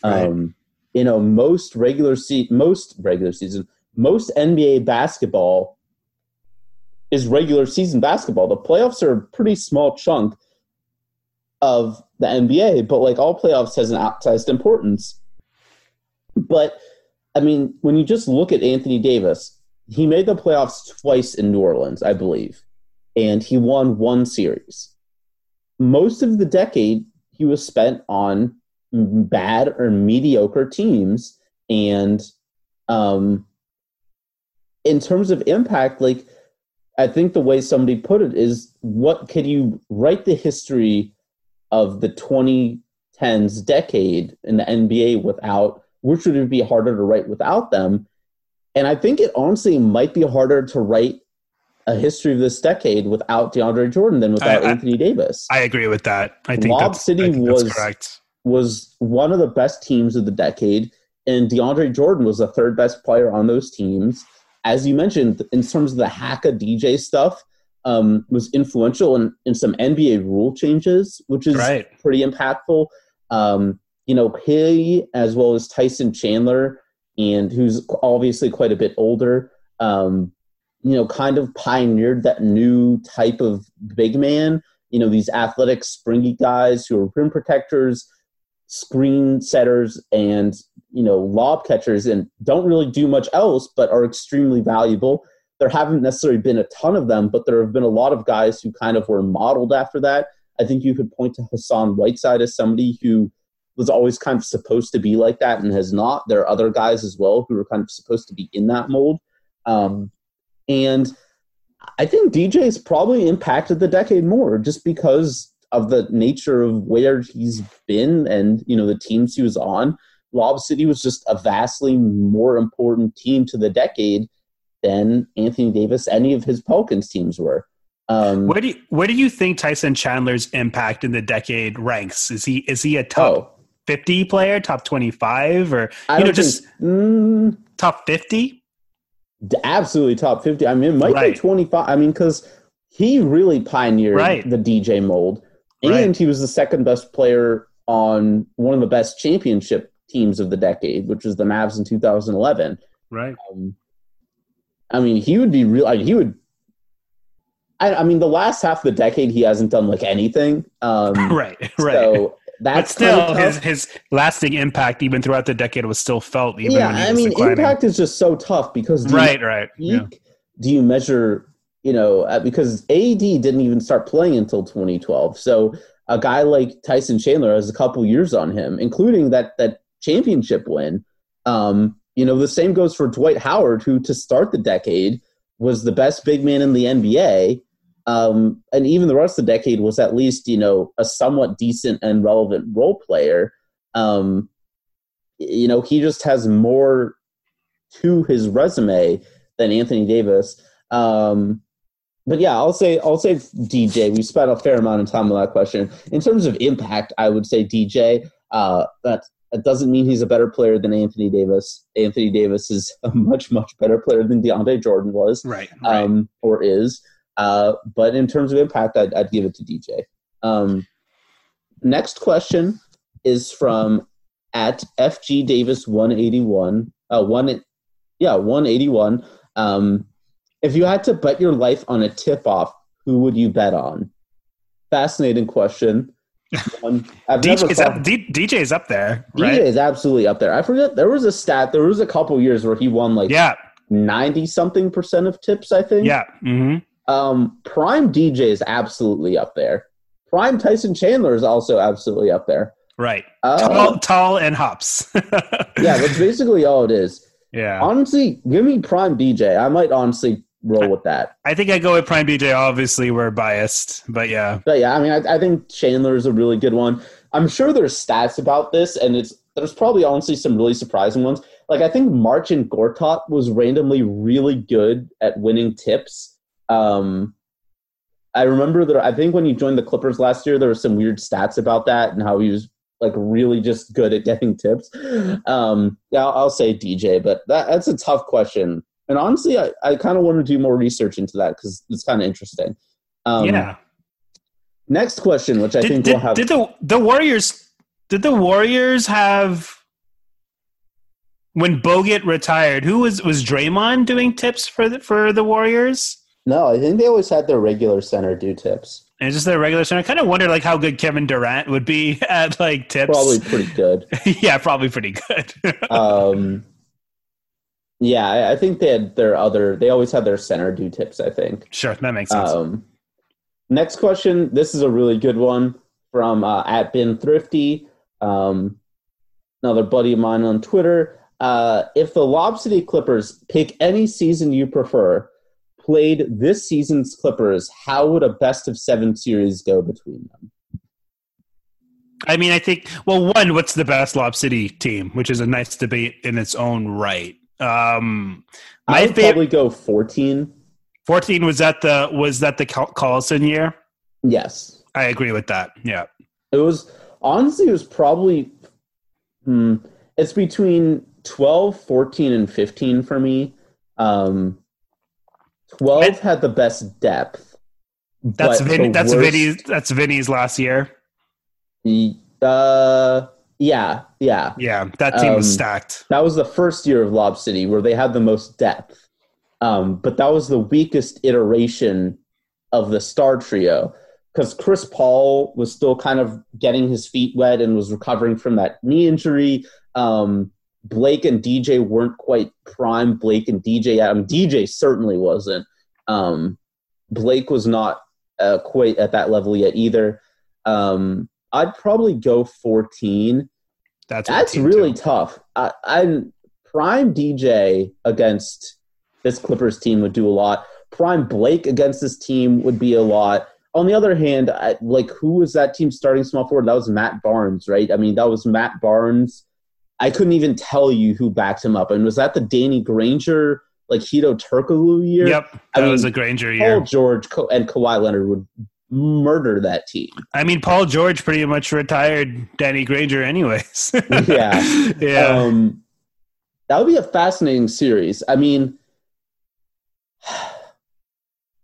Right. Um, you know, most regular se- most regular season, most NBA basketball is regular season basketball. The playoffs are a pretty small chunk of the NBA, but like all playoffs has an outsized importance. But I mean, when you just look at Anthony Davis, he made the playoffs twice in New Orleans, I believe, and he won one series. most of the decade he was spent on bad or mediocre teams. And um, in terms of impact, like I think the way somebody put it is what could you write the history of the 2010s decade in the NBA without, which would it be harder to write without them? And I think it honestly might be harder to write a history of this decade without DeAndre Jordan than without I- I- Anthony Davis. I agree with that. I think that's, City think was- correct. was one of the best teams of the decade, and DeAndre Jordan was the third best player on those teams. As you mentioned, in terms of the Hacka DJ stuff, um, was influential in, in some NBA rule changes, which is Right. pretty impactful. Um, you know, he as well as Tyson Chandler, and who's obviously quite a bit older, um, you know, kind of pioneered that new type of big man. You know, these athletic, springy guys who are rim protectors, screen setters, and you know, lob catchers, and don't really do much else, but are extremely valuable. There haven't necessarily been a ton of them, but there have been a lot of guys who kind of were modeled after that. I think you could point to Hassan Whiteside as somebody who was always kind of supposed to be like that and has not. There are other guys as well who are kind of supposed to be in that mold. Um, and I think DJ's probably impacted the decade more just because of the nature of where he's been and you know the teams he was on. Lob City was just a vastly more important team to the decade than Anthony Davis, any of his Pelicans teams were. Um, Where do you, where do you think Tyson Chandler's impact in the decade ranks? Is he is he a top oh, fifty player, top twenty five, or I you know just think, mm, top fifty? absolutely top 50. I mean, it might Right. be 25. I mean, because he really pioneered Right. the DJ mold. And Right. he was the second best player on one of the best championship teams of the decade, which was the Mavs in 2011. Right. Um, I mean, he would be real. I mean, he would. I, I mean, the last half of the decade, he hasn't done like anything. Um, Right. Right. So but still, his his lasting impact even throughout the decade was still felt. Even yeah. I mean, declining. impact is just so tough because do you- Right. Right. Yeah. do you measure you know uh, because AD didn't even start playing until 2012 so a guy like Tyson Chandler has a couple years on him including that that championship win um you know the same goes for Dwight Howard who to start the decade was the best big man in the NBA um and even the rest of the decade was at least you know a somewhat decent and relevant role player um you know he just has more to his resume than Anthony Davis. Um, but yeah, I'll say I'll say DJ. We spent a fair amount of time on that question. In terms of impact, I would say DJ. Uh, that that doesn't mean he's a better player than Anthony Davis. Anthony Davis is a much much better player than DeAndre Jordan was, Right. Right. um, or is. Uh, but in terms of impact, I'd, I'd give it to DJ. Um, next question is from at FG Davis one eighty one. Uh, one yeah one eighty one. Um, if you had to bet your life on a tip off, who would you bet on? Fascinating question. DJ, never DJ's thought- up, D, up there. DJ is absolutely up there. I forget there was a stat. There was a couple years where he won like Yeah. ninety something percent of tips. I think. Yeah. hmm Um, Prime DJ is absolutely up there. Prime Tyson Chandler is also absolutely up there. Right. Uh, tall, tall and hops. yeah, that's basically all it is. yeah. Honestly, give me Prime DJ. I might honestly roll with that. I think I go with Prime DJ. Obviously, we're biased, but yeah. But yeah, I mean, I, I think Chandler is a really good one. I'm sure there's stats about this, and it's there's probably honestly some really surprising ones. Like I think Marcin Gortat was randomly really good at winning tips. Um, I remember that I think when he joined the Clippers last year, there were some weird stats about that and how he was like really just good at getting tips. Um, yeah, I'll, I'll say DJ, but that, that's a tough question. And honestly, I, I kind of want to do more research into that because it's kind of interesting. Um, yeah. Next question, which I Did, think did, we'll have. did the the Warriors did the Warriors have when Bogut retired? Who was was Draymond doing tips for the, for the Warriors? No, I think they always had their regular center do tips. And just their regular center. I kind of wonder like how good Kevin Durant would be at like tips. Probably pretty good. yeah, probably pretty good. Um, yeah, I, I think they had their other. They always had their center do tips. I think. sure, that makes sense. Um, Next question. This is a really good one from uh, at Ben Thrifty, um, another buddy of mine on Twitter. Uh, if the Lob City Clippers pick any season you prefer, played this season's Clippers, how would a best of seven series go between them? I mean, I think well, one, what's the best Lob City team, which is a nice debate in its own right. Um, I would probably go fourteen. Fourteen was that the was that the Collison year? Yes, I agree with that. Yeah, it was honestly it was probably hmm, it's between 12, 14, and fifteen for me. Um, Twelve had the best depth. That's Vin, that's worst, Vinny's that's Vinny's last year. Uh, yeah, yeah, yeah. That team um, was stacked. That was the first year of Lob City where they had the most depth. Um, but that was the weakest iteration of the star trio because Chris Paul was still kind of getting his feet wet and was recovering from that knee injury. Um, Blake and DJ weren't quite prime. Blake and DJ, I mean, DJ certainly wasn't. Um, Blake was not uh, quite at that level yet either. Um, I'd probably go 14. That's that's really too. tough. I, I'm prime DJ against this Clippers team would do a lot. Prime Blake against this team would be a lot. On the other hand, I, like who was that team starting small forward? That was Matt Barnes, right? I mean, that was Matt Barnes. I couldn't even tell you who backed him up. And was that the Danny Granger like Hedo Turkoglu year? Yep, that I mean, was a Granger year. Paul George and Kawhi Leonard would murder that team. I mean, Paul George pretty much retired Danny Granger, anyways. yeah, yeah. Um, that would be a fascinating series. I mean,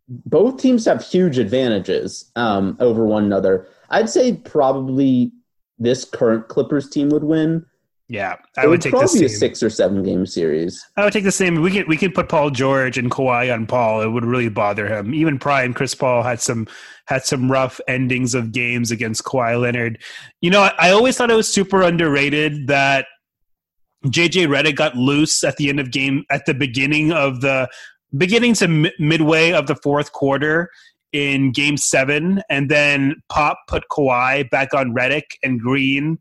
both teams have huge advantages um, over one another. I'd say probably this current Clippers team would win. Yeah, I would, would take probably a six or seven game series. I would take the same. We could we could put Paul George and Kawhi on Paul. It would really bother him. Even Prime Chris Paul had some had some rough endings of games against Kawhi Leonard. You know, I, I always thought it was super underrated that JJ Redick got loose at the end of game at the beginning of the beginning to m- midway of the fourth quarter in game seven, and then Pop put Kawhi back on Redick and Green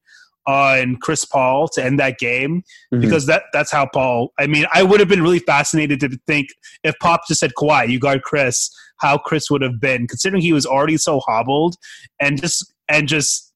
on Chris Paul to end that game mm-hmm. because that that's how Paul. I mean, I would have been really fascinated to think if Pop just said Kawhi, you guard Chris, how Chris would have been considering he was already so hobbled and just and just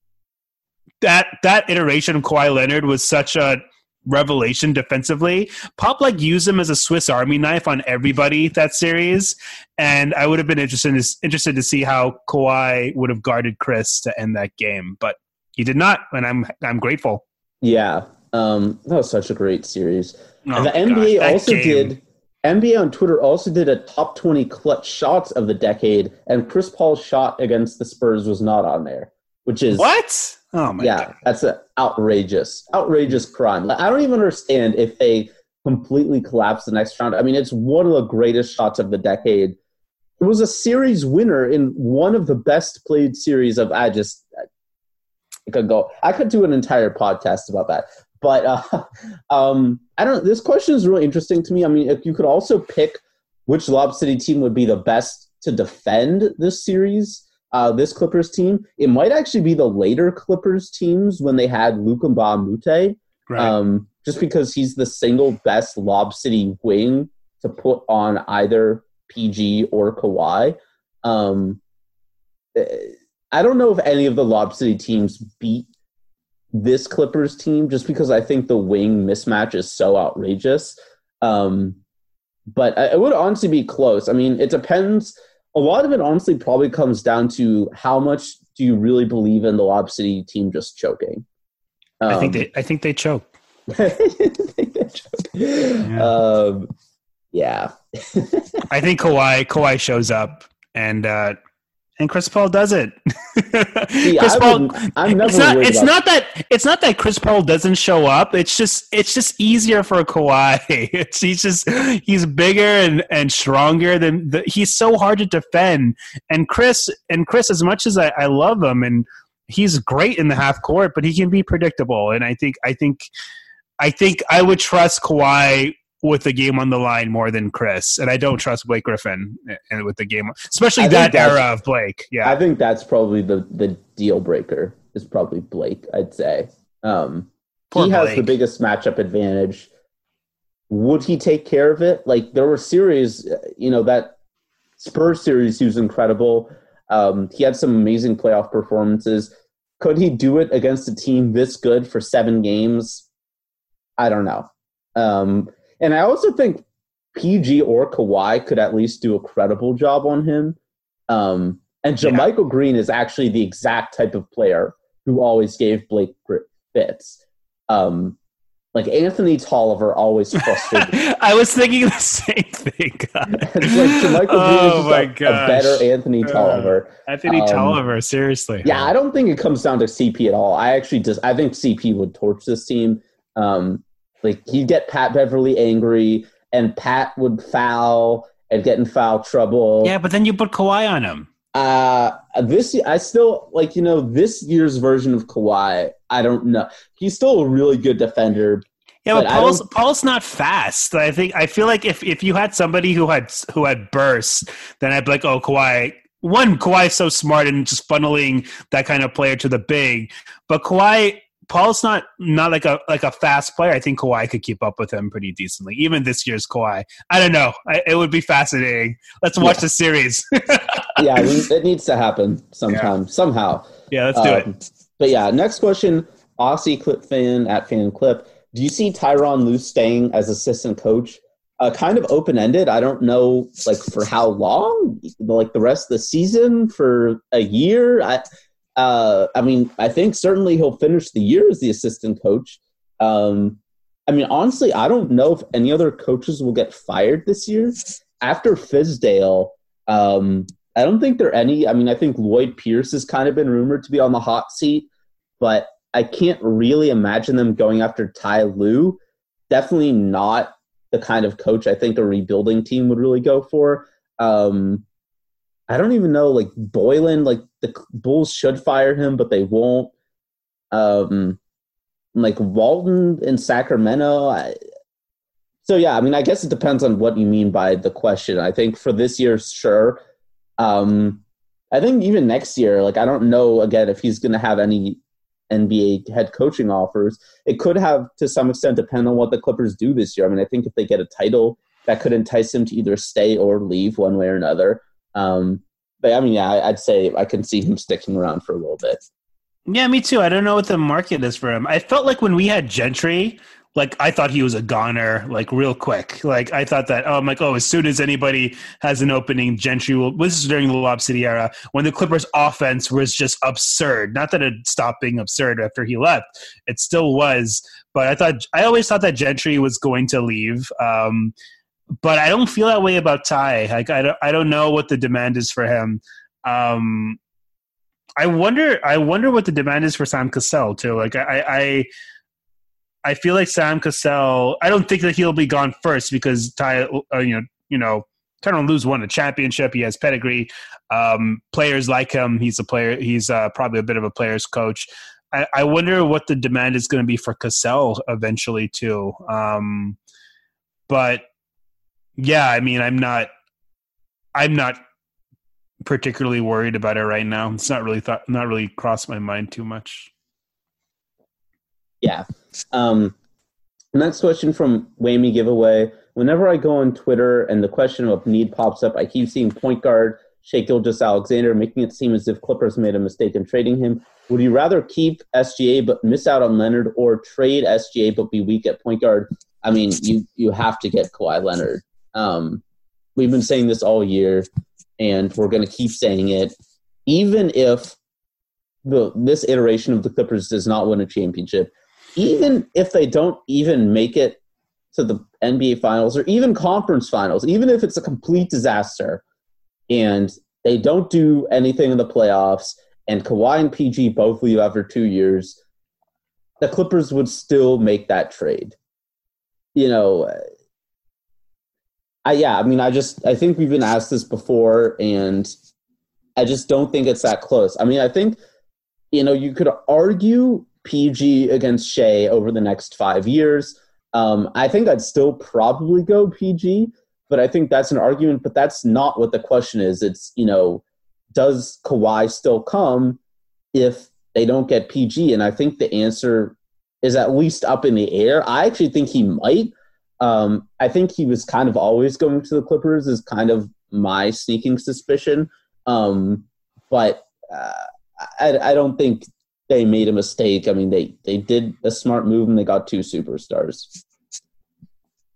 that that iteration of Kawhi Leonard was such a revelation defensively. Pop like used him as a Swiss Army knife on everybody that series, and I would have been interested interested to see how Kawhi would have guarded Chris to end that game, but he did not, and I'm I'm grateful. Yeah, um, that was such a great series. Oh, and the NBA gosh, also game. did. NBA on Twitter also did a top 20 clutch shots of the decade, and Chris Paul's shot against the Spurs was not on there, which is what? Oh my yeah, God. that's an outrageous, outrageous crime. I don't even understand if they completely collapse the next round. I mean, it's one of the greatest shots of the decade. It was a series winner in one of the best played series of I just Could go. I could do an entire podcast about that. But uh, um, I don't. This question is really interesting to me. I mean, if you could also pick which Lob City team would be the best to defend this series, uh, this Clippers team, it might actually be the later Clippers teams when they had Luc Mbah a Moute. Right. Um, just because he's the single best Lob City wing to put on either PG or Kawhi. Um, I don't know if any of the Lob City teams beat this Clippers team just because I think the wing mismatch is so outrageous. Um, but it would honestly be close. I mean, it depends. A lot of it honestly probably comes down to how much do you really believe in the Lob City team just choking. Um, I think they. I think they choke. Yeah. Um, yeah. I think Kawhi Kawhi shows up and uh, and Chris Paul does it. See, Chris Paul, I'm never it's not. It's not that. It's not that Chris Paul doesn't show up. It's just. It's just easier for Kawhi. It's he's just. He's bigger and and stronger than. The, he's so hard to defend. And Chris and Chris, as much as I, I love him and he's great in the half court, but he can be predictable. And I think. I think. I think I would trust Kawhi with the game on the line more than Chris, and I don't trust Blake Griffin and with the game, especially I that era of Blake. Yeah, I think that's probably the the deal breaker. Is probably Blake. I'd say. Um, he has the biggest matchup advantage. Would he take care of it? Like there were series, uh, you know, that Spurs series, he was incredible. Um, he had some amazing playoff performances. Could he do it against a team this good for seven games? I don't know. Um, and I also think PG or Kawhi could at least do a credible job on him. Um, and Yeah. Green is actually the exact type of player who always gave Blake fits. Um, like Anthony Tolliver always frustrated. I was thinking the same thing. Like JaMychal oh Green is just a, a better Anthony Uh, Tolliver. Anthony um, Tolliver, seriously. Yeah, I don't think it comes down to CP at all. I actually just I think CP would torch this team. Um, like he'd get Pat Beverley angry, and Pat would foul and get in foul trouble. yeah, but then you put Kawhi on him. Uh, this I still like you know this year's version of Kawhi. I don't know. He's still a really good defender. Yeah, but, But Paul's Paul's not fast. I think I feel like if if you had somebody who had who had bursts, then I'd be like, oh, Kawhi. One, Kawhi's so smart and just funneling that kind of player to the big. But Kawhi, Paul's not not like a like a fast player. I think Kawhi could keep up with him pretty decently. Even this year's Kawhi. I don't know. I, it would be fascinating. Let's watch the series. Yeah, it needs to happen sometime somehow. yeah, let's do it. Um, But yeah, next question. Aussie Clip fan at fan clip. Do you see Tyronn Lue staying as assistant coach? Uh, kind of open ended. I don't know, like for how long, like the rest of the season, for a year. I, uh, I mean, I think certainly he'll finish the year as the assistant coach. Um, I mean, honestly, I don't know if any other coaches will get fired this year after Fizdale. Um, I don't think there are any. I mean, I think Lloyd Pierce has kind of been rumored to be on the hot seat, but I can't really imagine them going after Ty Lue. Definitely not the kind of coach I think a rebuilding team would really go for. Um, I don't even know, like Boylen, like the Bulls should fire him, but they won't. Um, like Walton in Sacramento. I, so yeah, I mean, I guess it depends on what you mean by the question. I think for this year, sure. Um, I think even next year, like I don't know again if he's going to have any NBA head coaching offers. It could have to some extent depend on what the Clippers do this year. I mean, I think if they get a title, that could entice him to either stay or leave one way or another. Um, but I mean, yeah, I'd say I can see him sticking around for a little bit. Yeah, me too. I don't know what the market is for him. I felt like when we had Gentry, like I thought he was a goner, like real quick. Like I thought that, oh, I'm like, oh, as soon as anybody has an opening, Gentry will. This is during the Lob City era when the Clippers' offense was just absurd. Not that it stopped being absurd after he left; it still was. But I thought I always thought that Gentry was going to leave. Um, but I don't feel that way about Ty. Like I don't, I don't know what the demand is for him. Um, I wonder. I wonder what the demand is for Sam Cassell too. Like I, I, I feel like Sam Cassell. I don't think that he'll be gone first because Ty, uh, you know, you know, Tyronn Lue's won a championship. He has pedigree. Um, players like him. He's a player. He's uh, probably a bit of a player's coach. I, I wonder what the demand is going to be for Cassell eventually too. Um, but yeah, I mean, I'm not. I'm not particularly worried about it right now. It's not really thought, not really crossed my mind too much. Yeah. Um, next question from Whammy Giveaway. Whenever I go on Twitter and the question of need pops up, I keep seeing point guard Shai Gilgeous-Alexander, making it seem as if Clippers made a mistake in trading him. Would you rather keep SGA but miss out on Leonard, or trade SGA but be weak at point guard? I mean, you you have to get Kawhi Leonard. Um, we've been saying this all year, and we're going to keep saying it, even if the this iteration of the Clippers does not win a championship even if they don't even make it to the NBA finals or even conference finals, even if it's a complete disaster and they don't do anything in the playoffs and Kawhi and PG both leave after two years, the Clippers would still make that trade. You know, I yeah, I mean I just I think we've been asked this before and I just don't think it's that close. I mean, I think you know, you could argue PG against Shai over the next five years. Um, I think I'd still probably go PG, but I think that's an argument. But that's not what the question is. It's you know, does Kawhi still come if they don't get PG? And I think the answer is at least up in the air. I actually think he might. Um, I think he was kind of always going to the Clippers. Is kind of my sneaking suspicion. Um, but uh, I, I don't think they made a mistake. I mean, they they did a smart move and they got two superstars.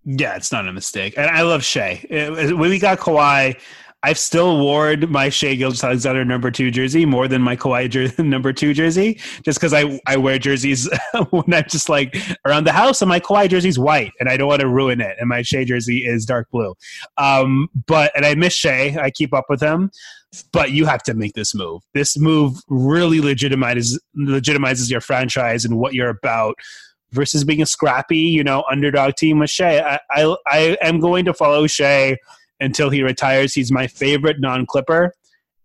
Yeah, it's not a mistake, and I love Shai. When we got Kawhi, I've still worn my Shai Gilgeous-Alexander number two jersey more than my Kawhi jer- number two jersey, just because I I wear jerseys when I'm just like around the house, and my Kawhi jersey's white, and I don't want to ruin it, and my Shai jersey is dark blue. Um, but and I miss Shai. I keep up with him, but you have to make this move. This move really legitimizes legitimizes your franchise and what you're about versus being a scrappy, you know, underdog team with Shai. I, I, I am going to follow Shai until he retires. He's my favorite non Clipper,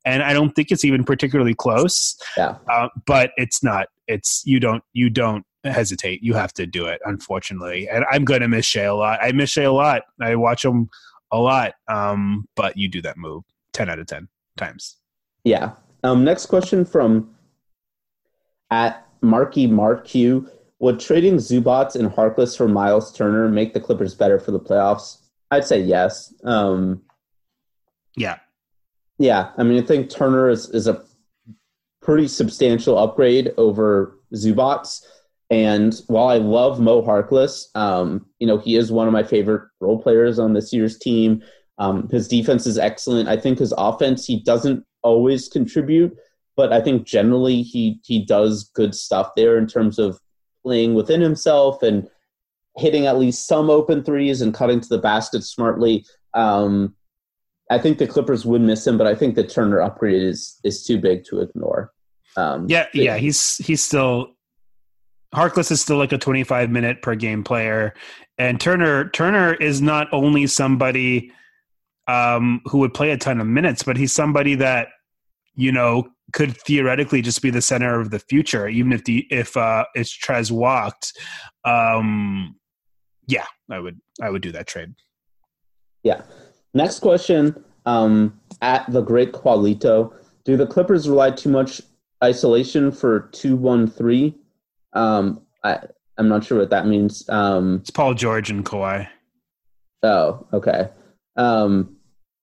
and I don't think it's even particularly close. Yeah. Uh, but it's not. It's you don't you don't hesitate. You have to do it. Unfortunately, and I'm going to miss Shai a lot. I miss Shai a lot. I watch him a lot. Um, but you do that move ten out of ten times. Yeah. Um, next question from at Marky Mark Q. Would trading Zubac and Harkless for Miles Turner make the Clippers better for the playoffs? I'd say yes. Um, yeah. Yeah. I mean, I think Turner is, is a pretty substantial upgrade over Zubac. And while I love Mo Harkless, um, you know, he is one of my favorite role players on this year's team. Um, his defense is excellent. I think his offense, he doesn't always contribute, but I think generally he he does good stuff there in terms of playing within himself and hitting at least some open threes and cutting to the basket smartly. Um, I think the Clippers would miss him, but I think the Turner upgrade is is too big to ignore. Um, yeah, yeah, he's he's still Harkless is still like a 25 minute per game player, and Turner Turner is not only somebody um, who would play a ton of minutes, but he's somebody that you know could theoretically just be the center of the future, even if the if uh, if Trez walked. Um, yeah, I would I would do that trade. Yeah. Next question um, at the Great Qualito. Do the Clippers rely too much isolation for two one three? Um, I I'm not sure what that means. Um, it's Paul George and Kawhi. Oh, okay. Um,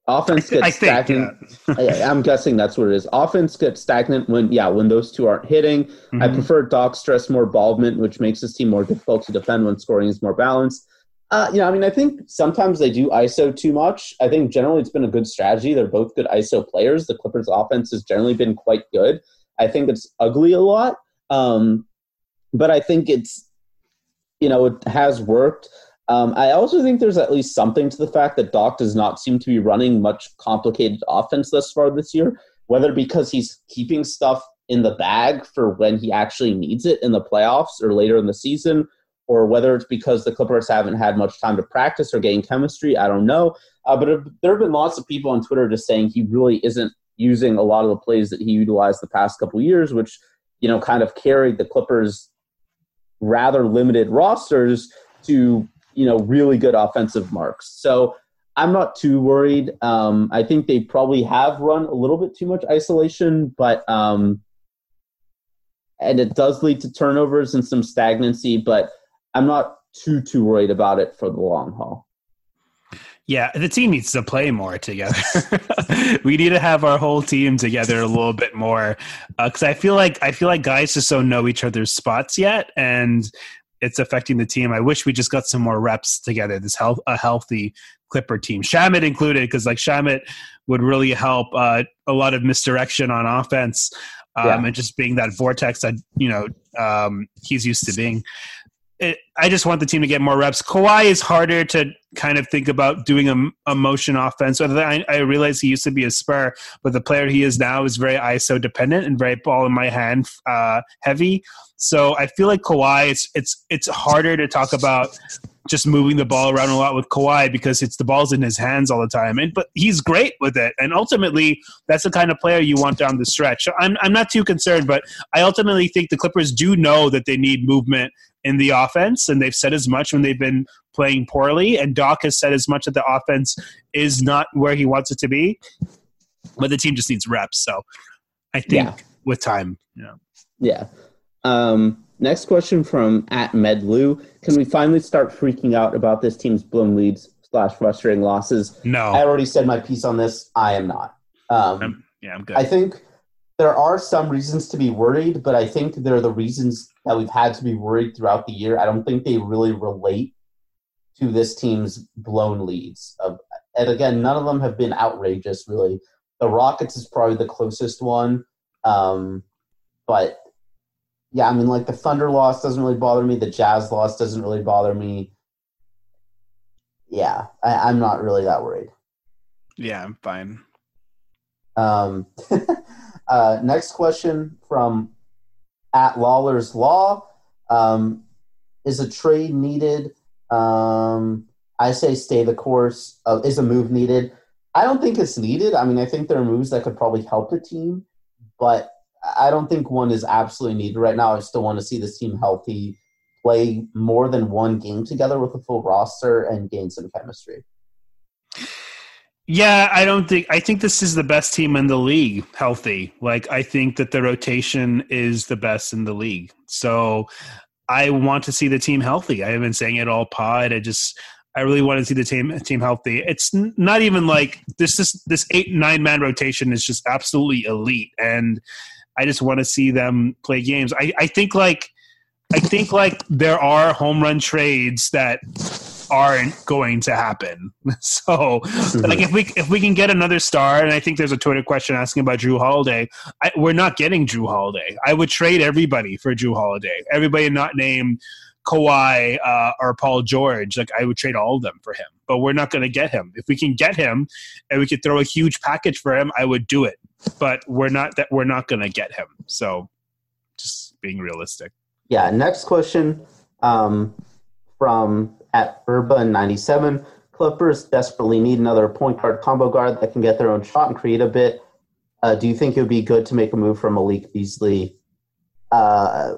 offense gets stagnant. Yeah. I'm guessing that's what it is. Offense gets stagnant when yeah when those two aren't hitting. Mm-hmm. I prefer Doc stress more involvement, which makes this team more difficult to defend when scoring is more balanced. Uh, you know, I mean, I think sometimes they do ISO too much. I think generally it's been a good strategy. They're both good ISO players. The Clippers' offense has generally been quite good. I think it's ugly a lot, um, but I think it's, you know, it has worked. Um, I also think there's at least something to the fact that Doc does not seem to be running much complicated offense thus far this year, whether because he's keeping stuff in the bag for when he actually needs it in the playoffs or later in the season or whether it's because the Clippers haven't had much time to practice or gain chemistry, I don't know. Uh, but there have been lots of people on Twitter just saying he really isn't using a lot of the plays that he utilized the past couple years, which you know kind of carried the Clippers' rather limited rosters to you know really good offensive marks. So I'm not too worried. Um, I think they probably have run a little bit too much isolation, but um, and it does lead to turnovers and some stagnancy, but I'm not too too worried about it for the long haul. Yeah, the team needs to play more together. we need to have our whole team together a little bit more because uh, I feel like I feel like guys just don't know each other's spots yet, and it's affecting the team. I wish we just got some more reps together. This health a healthy Clipper team, Shamet included, because like Shamet would really help uh, a lot of misdirection on offense. Um, yeah. and just being that vortex that you know um, he's used to being it, I just want the team to get more reps. Kawhi is harder to kind of think about doing a, a motion offense. I, I realize he used to be a spur, but the player he is now is very ISO dependent and very ball in my hand uh, heavy. So I feel like Kawhi, it's it's it's harder to talk about just moving the ball around a lot with Kawhi because it's the ball's in his hands all the time. And but he's great with it. And ultimately that's the kind of player you want down the stretch. So I'm I'm not too concerned, but I ultimately think the Clippers do know that they need movement in the offense, and they've said as much when they've been playing poorly. And Doc has said as much that the offense is not where he wants it to be, but the team just needs reps. So I think Yeah. with time, you know. Yeah. Um, next question from at Medlu. Can we finally start freaking out about this team's blown leads slash frustrating losses? No, I already said my piece on this. I am not. Um, I'm, yeah, I'm good. I think there are some reasons to be worried, but I think they're the reasons that we've had to be worried throughout the year. I don't think they really relate to this team's blown leads. Of, and again, none of them have been outrageous, really. The Rockets is probably the closest one. Um, but yeah, I mean, like the Thunder loss doesn't really bother me. The Jazz loss doesn't really bother me. Yeah, I, I'm not really that worried. yeah, I'm fine. Um, uh, next question from at Lawler's Law. Um, is a trade needed? Um, I say stay the course. Uh, is a move needed? I don't think it's needed. I mean, I think there are moves that could probably help the team, but I don't think one is absolutely needed right now. I still want to see this team healthy, play more than one game together with a full roster, and gain some chemistry. Yeah, I don't think I think this is the best team in the league healthy. Like I think that the rotation is the best in the league. So I want to see the team healthy. I have been saying it all pod. I just I really want to see the team team healthy. It's not even like this this this 8 9 man rotation is just absolutely elite and I just want to see them play games. I I think like I think like there are home run trades that aren't going to happen. So, like if we if we can get another star, and I think there's a Twitter question asking about Jrue Holiday. I, we're not getting Jrue Holiday. I would trade everybody for Jrue Holiday. Everybody not named Kawhi uh, or Paul George. Like I would trade all of them for him. But we're not going to get him. If we can get him, and we could throw a huge package for him, I would do it. But we're not that we're not going to get him. So, just being realistic. Yeah, next question um, from at Urban97. Clippers desperately need another point guard combo guard that can get their own shot and create a bit. Uh, do you think it would be good to make a move for Malik Beasley? Uh,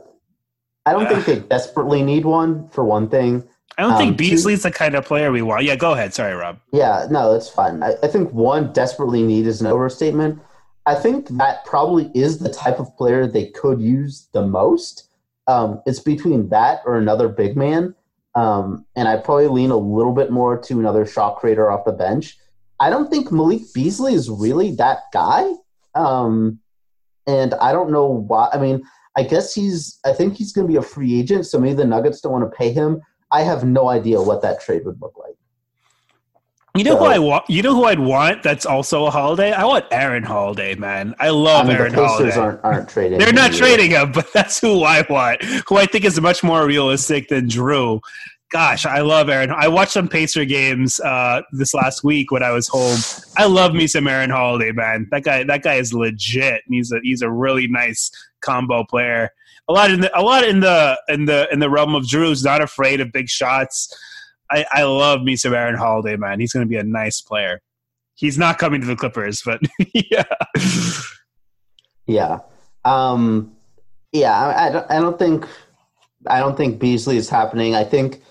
I don't think they desperately need one, for one thing. I don't Um, think two- Beasley's the kind of player we want. Yeah, go ahead. Sorry, Rob. Yeah, no, that's fine. I, I think one desperately need is an overstatement. I think that probably is the type of player they could use the most. Um, it's between that or another big man. Um, and I probably lean a little bit more to another shot creator off the bench. I don't think Malik Beasley is really that guy. Um, and I don't know why. I mean, I guess he's, I think he's going to be a free agent. So maybe the Nuggets don't want to pay him. I have no idea what that trade would look like. You know who I want? You know who I'd want? That's also a holiday. I want Aaron Holiday, man. I love I mean, Aaron the Pacers Holiday. aren't, aren't trading. They're not trading him, but that's who I want. Who I think is much more realistic than Jrue. Gosh, I love Aaron. I watched some Pacer games uh, this last week when I was home. I love me some Aaron Holiday, man. That guy, that guy is legit. He's a he's a really nice combo player. A lot in the a lot in the in the in the realm of Jrue's not afraid of big shots. I, I love me some Aaron Holiday, man. He's going to be a nice player. He's not coming to the Clippers, but yeah. Yeah, um, yeah. I, I, don't, think I don't think Beasley is happening. I think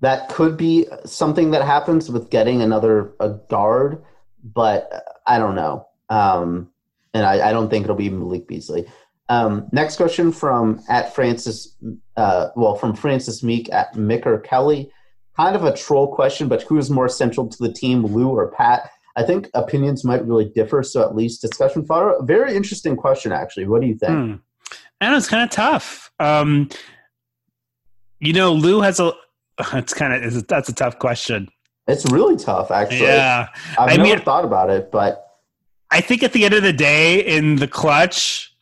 that could be something that happens with getting another a guard, but I don't know. Um, and I, I don't think it'll be Malik Beasley. Um, next question from at Francis, uh, well, from Francis Meek at Micker Kelly. Kind of a troll question, but who is more central to the team, Lou or Pat? I think opinions might really differ, so at least discussion fodder. Very interesting question, actually. What do you think? Hmm. I know it's kind of tough. Um, you know, Lou has a. It's kind of that's a tough question. It's really tough, actually. Yeah, I've I never mean- thought about it, but I think at the end of the day, in the clutch,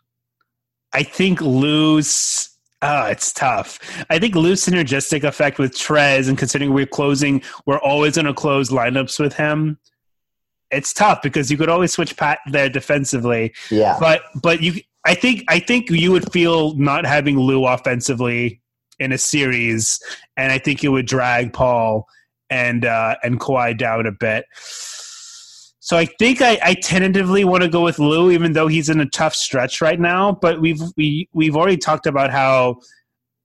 I think Lou's. Oh, it's tough. I think Lou's synergistic effect with Trez, and considering we're closing, we're always going to close lineups with him. It's tough because you could always switch Pat there defensively. yeah, but but you i think i think you would feel not having lou offensively in a series and i think it would drag paul and uh and Kawhi down a bit so i think i, I tentatively want to go with lou even though he's in a tough stretch right now but we've we, we've already talked about how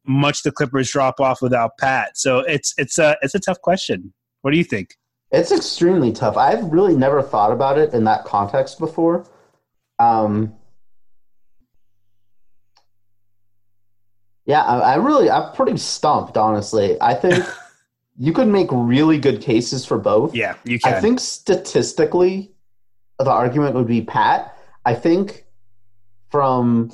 much the Clippers drop off without Pat. So it's it's a it's a tough question. What do you think? It's extremely tough. I've really never thought about it in that context before. Um, yeah, I, I really, I'm pretty stumped, honestly. I think you could make really good cases for both. Yeah, you can. I think statistically, the argument would be Pat. I think from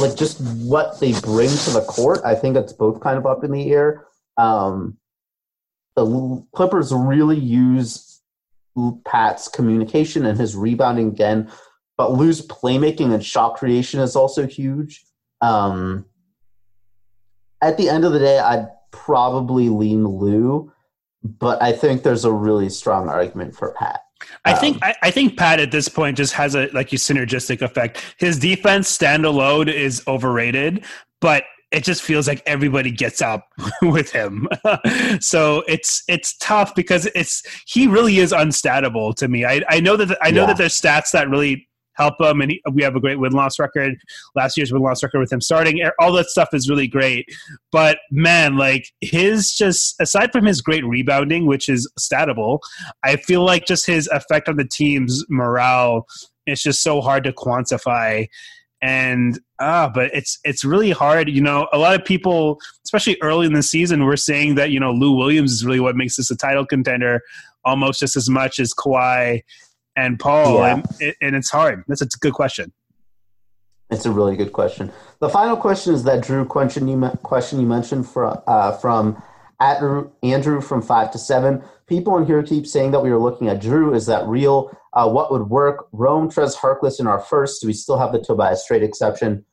like just what they bring to the court, I think it's both kind of up in the air. Um, the Clippers really use Pat's communication and his rebounding again, but Lou's playmaking and shot creation is also huge. Um, at the end of the day, I'd probably lean Lou, but I think there's a really strong argument for Pat. I think um, I, I, think Pat at this point just has a like a synergistic effect. His defense standalone is overrated, but it just feels like everybody gets up with him. so it's it's tough because it's he really is unstatable to me. I, I know that I know yeah. that there's stats that really help him, and he, we have a great win loss record. Last year's win loss record with him starting, all that stuff is really great. But man, like his just aside from his great rebounding, which is statable, I feel like just his effect on the team's morale is just so hard to quantify and ah but it's it's really hard you know a lot of people especially early in the season were saying that you know lou williams is really what makes this a title contender almost just as much as Kawhi and paul yeah. and, and it's hard that's a good question it's a really good question the final question is that Jrue question you, question you mentioned for, uh, from Andrew from five to seven. People in here keep saying that we are looking at Jrue. Is that real? Uh, what would work? Rome, Trez, Harkless in our first. Do we still have the Tobias trade exception?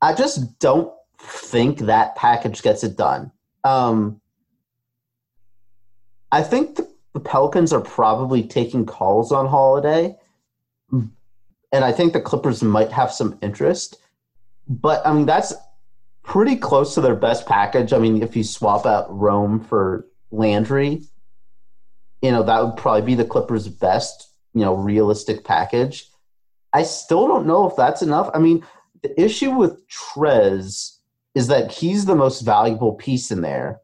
I just don't think that package gets it done. Um, I think the, the Pelicans are probably taking calls on Holiday, and I think the Clippers might have some interest. But I mean, that's pretty close to their best package. I mean, if you swap out Rome for Landry, you know, that would probably be the Clippers' best, you know, realistic package. I still don't know if that's enough. I mean, the issue with Trez is that he's the most valuable piece in there,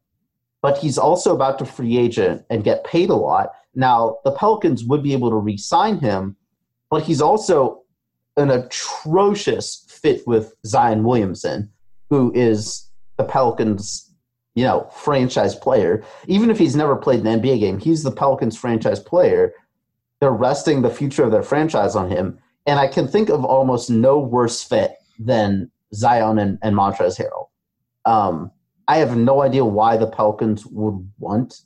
but he's also about to free agent and get paid a lot. Now, the Pelicans would be able to re sign him, but he's also an atrocious fit with Zion Williamson who is the Pelicans, you know, franchise player. Even if he's never played an NBA game, he's the Pelicans franchise player. They're resting the future of their franchise on him. And I can think of almost no worse fit than Zion and, and Montrezl Harrell. Um, I have no idea why the Pelicans would want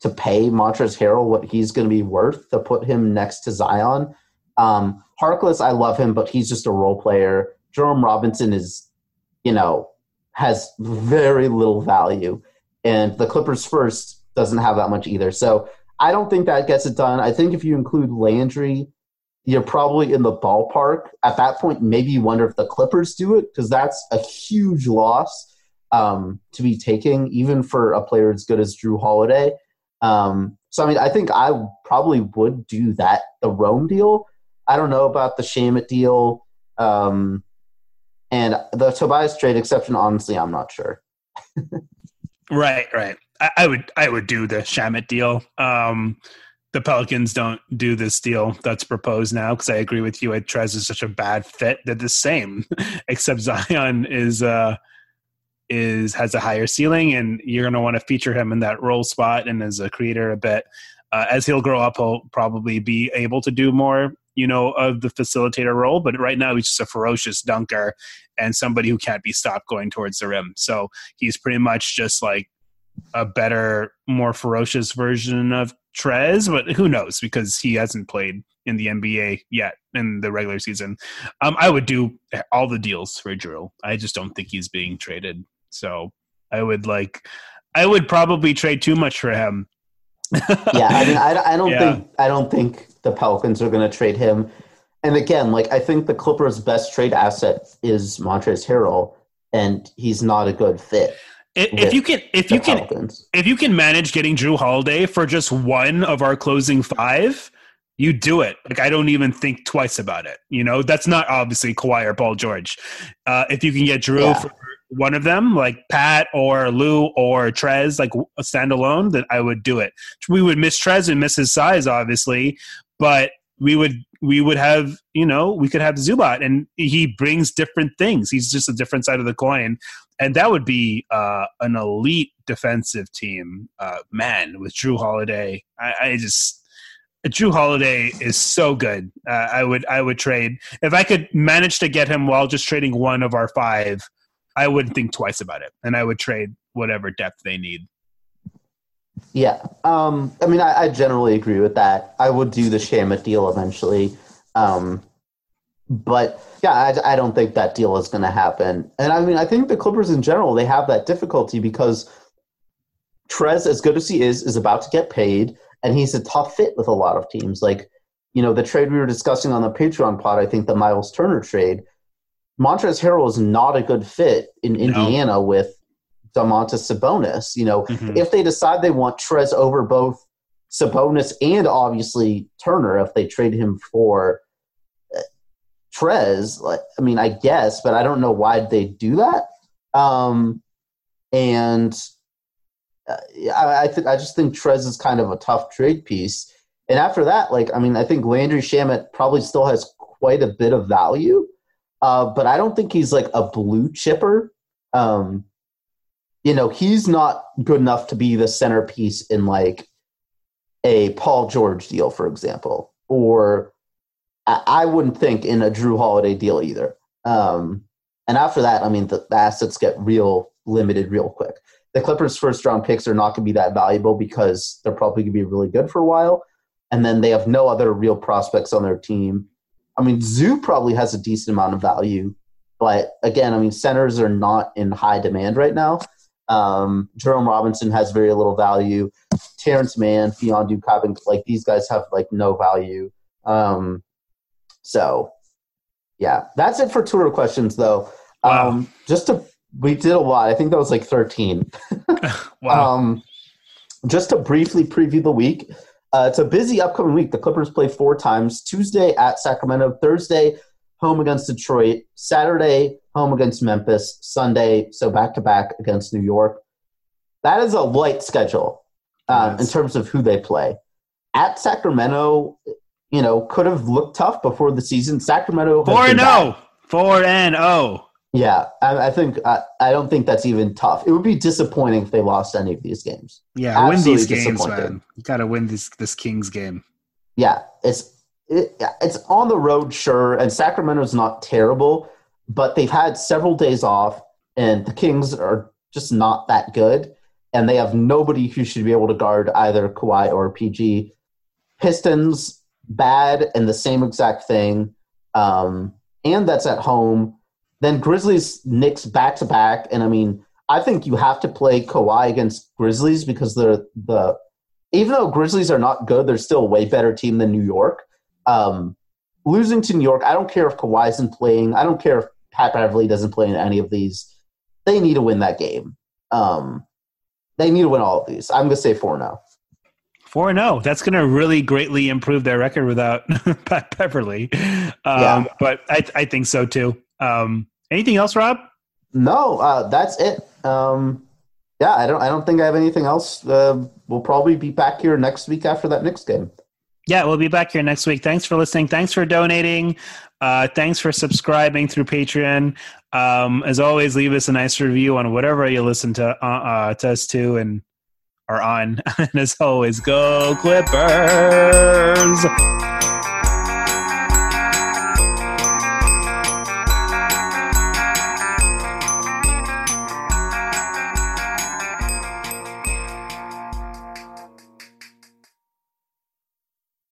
to pay Montrezl Harrell what he's going to be worth to put him next to Zion. Um, Harkless, I love him, but he's just a role player. Jerome Robinson is you know, has very little value. And the Clippers first doesn't have that much either. So I don't think that gets it done. I think if you include Landry, you're probably in the ballpark. At that point, maybe you wonder if the Clippers do it because that's a huge loss um, to be taking, even for a player as good as Jrue Holiday. Um, so, I mean, I think I probably would do that, the Rome deal. I don't know about the Shamet deal. Um, and the Tobias trade exception, honestly, I'm not sure. right, right. I, I, would I would do the Shamet deal. Um, the Pelicans don't do this deal that's proposed now because I agree with you. It Trez is such a bad fit. They're the same, except Zion is uh, is has a higher ceiling, and you're going to want to feature him in that role spot and as a creator a bit. Uh, as he'll grow up, he'll probably be able to do more you know, of the facilitator role. But right now, he's just a ferocious dunker and somebody who can't be stopped going towards the rim. So he's pretty much just like a better, more ferocious version of Trez, but who knows because he hasn't played in the NBA yet in the regular season. Um, I would do all the deals for Jrue. I just don't think he's being traded. So I would like, I would probably trade too much for him. yeah, I mean, I, I don't yeah. think I don't think the Pelicans are going to trade him. And again, like I think the Clippers' best trade asset is Montrezl Harrell, and he's not a good fit. If you can, if you can, if you can manage getting Jrue Holiday for just one of our closing five, you do it. Like I don't even think twice about it. You know, that's not obviously Kawhi or Paul George. Uh, if you can get Jrue yeah. for one of them, like Pat or Lou or Trez, like standalone, that I would do it. We would miss Trez and miss his size, obviously, but we would we would have you know we could have Zubac, and he brings different things. He's just a different side of the coin, and that would be uh, an elite defensive team. Uh, man, with Jrue Holiday, I, I just Jrue Holiday is so good. Uh, I would I would trade if I could manage to get him while just trading one of our five. I wouldn't think twice about it, and I would trade whatever depth they need. Yeah, um, I mean, I, I, generally agree with that. I would do the Shamet deal eventually, um, but yeah, I, I, don't think that deal is going to happen. And I mean, I think the Clippers in general they have that difficulty because Trez, as good as he is, is about to get paid, and he's a tough fit with a lot of teams. Like, you know, the trade we were discussing on the Patreon pod, I think the Myles Turner trade. Montrezl Harrell is not a good fit in Indiana no. with Domantas Sabonis. You know, mm-hmm. if they decide they want Trez over both Sabonis and obviously Turner, if they trade him for uh, Trez, like I mean, I guess, but I don't know why they do that. Um, and uh, I, I, th- I just think Trez is kind of a tough trade piece. And after that, like I mean, I think Landry Shamet probably still has quite a bit of value, uh, but I don't think he's like a blue chipper. Um, you know, he's not good enough to be the centerpiece in like a Paul George deal, for example, or I, wouldn't think in a Jrue Holiday deal either. Um, and after that, I mean, the, the assets get real limited real quick. The Clippers' first round picks are not going to be that valuable because they're probably going to be really good for a while. And then they have no other real prospects on their team. I mean, Zoo probably has a decent amount of value, but again, I mean, centers are not in high demand right now. Um, Jerome Robinson has very little value. Terance Mann, Mfiondu Kabengele, like these guys have like no value. Um, so yeah, that's it for Twitter questions though. Wow. Um, just to we did a lot. I think that was like 13. wow. Um, just to briefly preview the week. Uh, it's a busy upcoming week. The Clippers play four times Tuesday at Sacramento, Thursday, home against Detroit, Saturday, home against Memphis, Sunday, so back to back against New York. That is a light schedule um, yes. in terms of who they play. At Sacramento, you know, could have looked tough before the season. Sacramento 4 and 0. 4 and 0. Yeah, I, I think I, I, don't think that's even tough. It would be disappointing if they lost any of these games. Yeah, Absolutely win these games, man. You got to win this this Kings game. Yeah, it's it, it's on the road, sure, and Sacramento's not terrible, but they've had several days off, and the Kings are just not that good, and they have nobody who should be able to guard either Kawhi or PG. Pistons bad and the same exact thing, um, and that's at home. Then Grizzlies, Knicks back to back, and I mean, I think you have to play Kawhi against Grizzlies because they're the even though Grizzlies are not good, they're still a way better team than New York. Um, losing to New York, I don't care if Kawhi isn't playing. I don't care if Pat Beverley doesn't play in any of these. They need to win that game. Um, they need to win all of these. I'm going to say 4 0. 4 0. That's going to really greatly improve their record without Pat Beverley. Um, yeah. But I, I think so too. Um, anything else, Rob? No, uh, that's it. Um, yeah, I don't. I don't think I have anything else. Uh, we'll probably be back here next week after that next game. Yeah, we'll be back here next week. Thanks for listening. Thanks for donating. Uh, thanks for subscribing through Patreon. Um, as always, leave us a nice review on whatever you listen to, uh, uh, to us to and are on. and as always, go Clippers!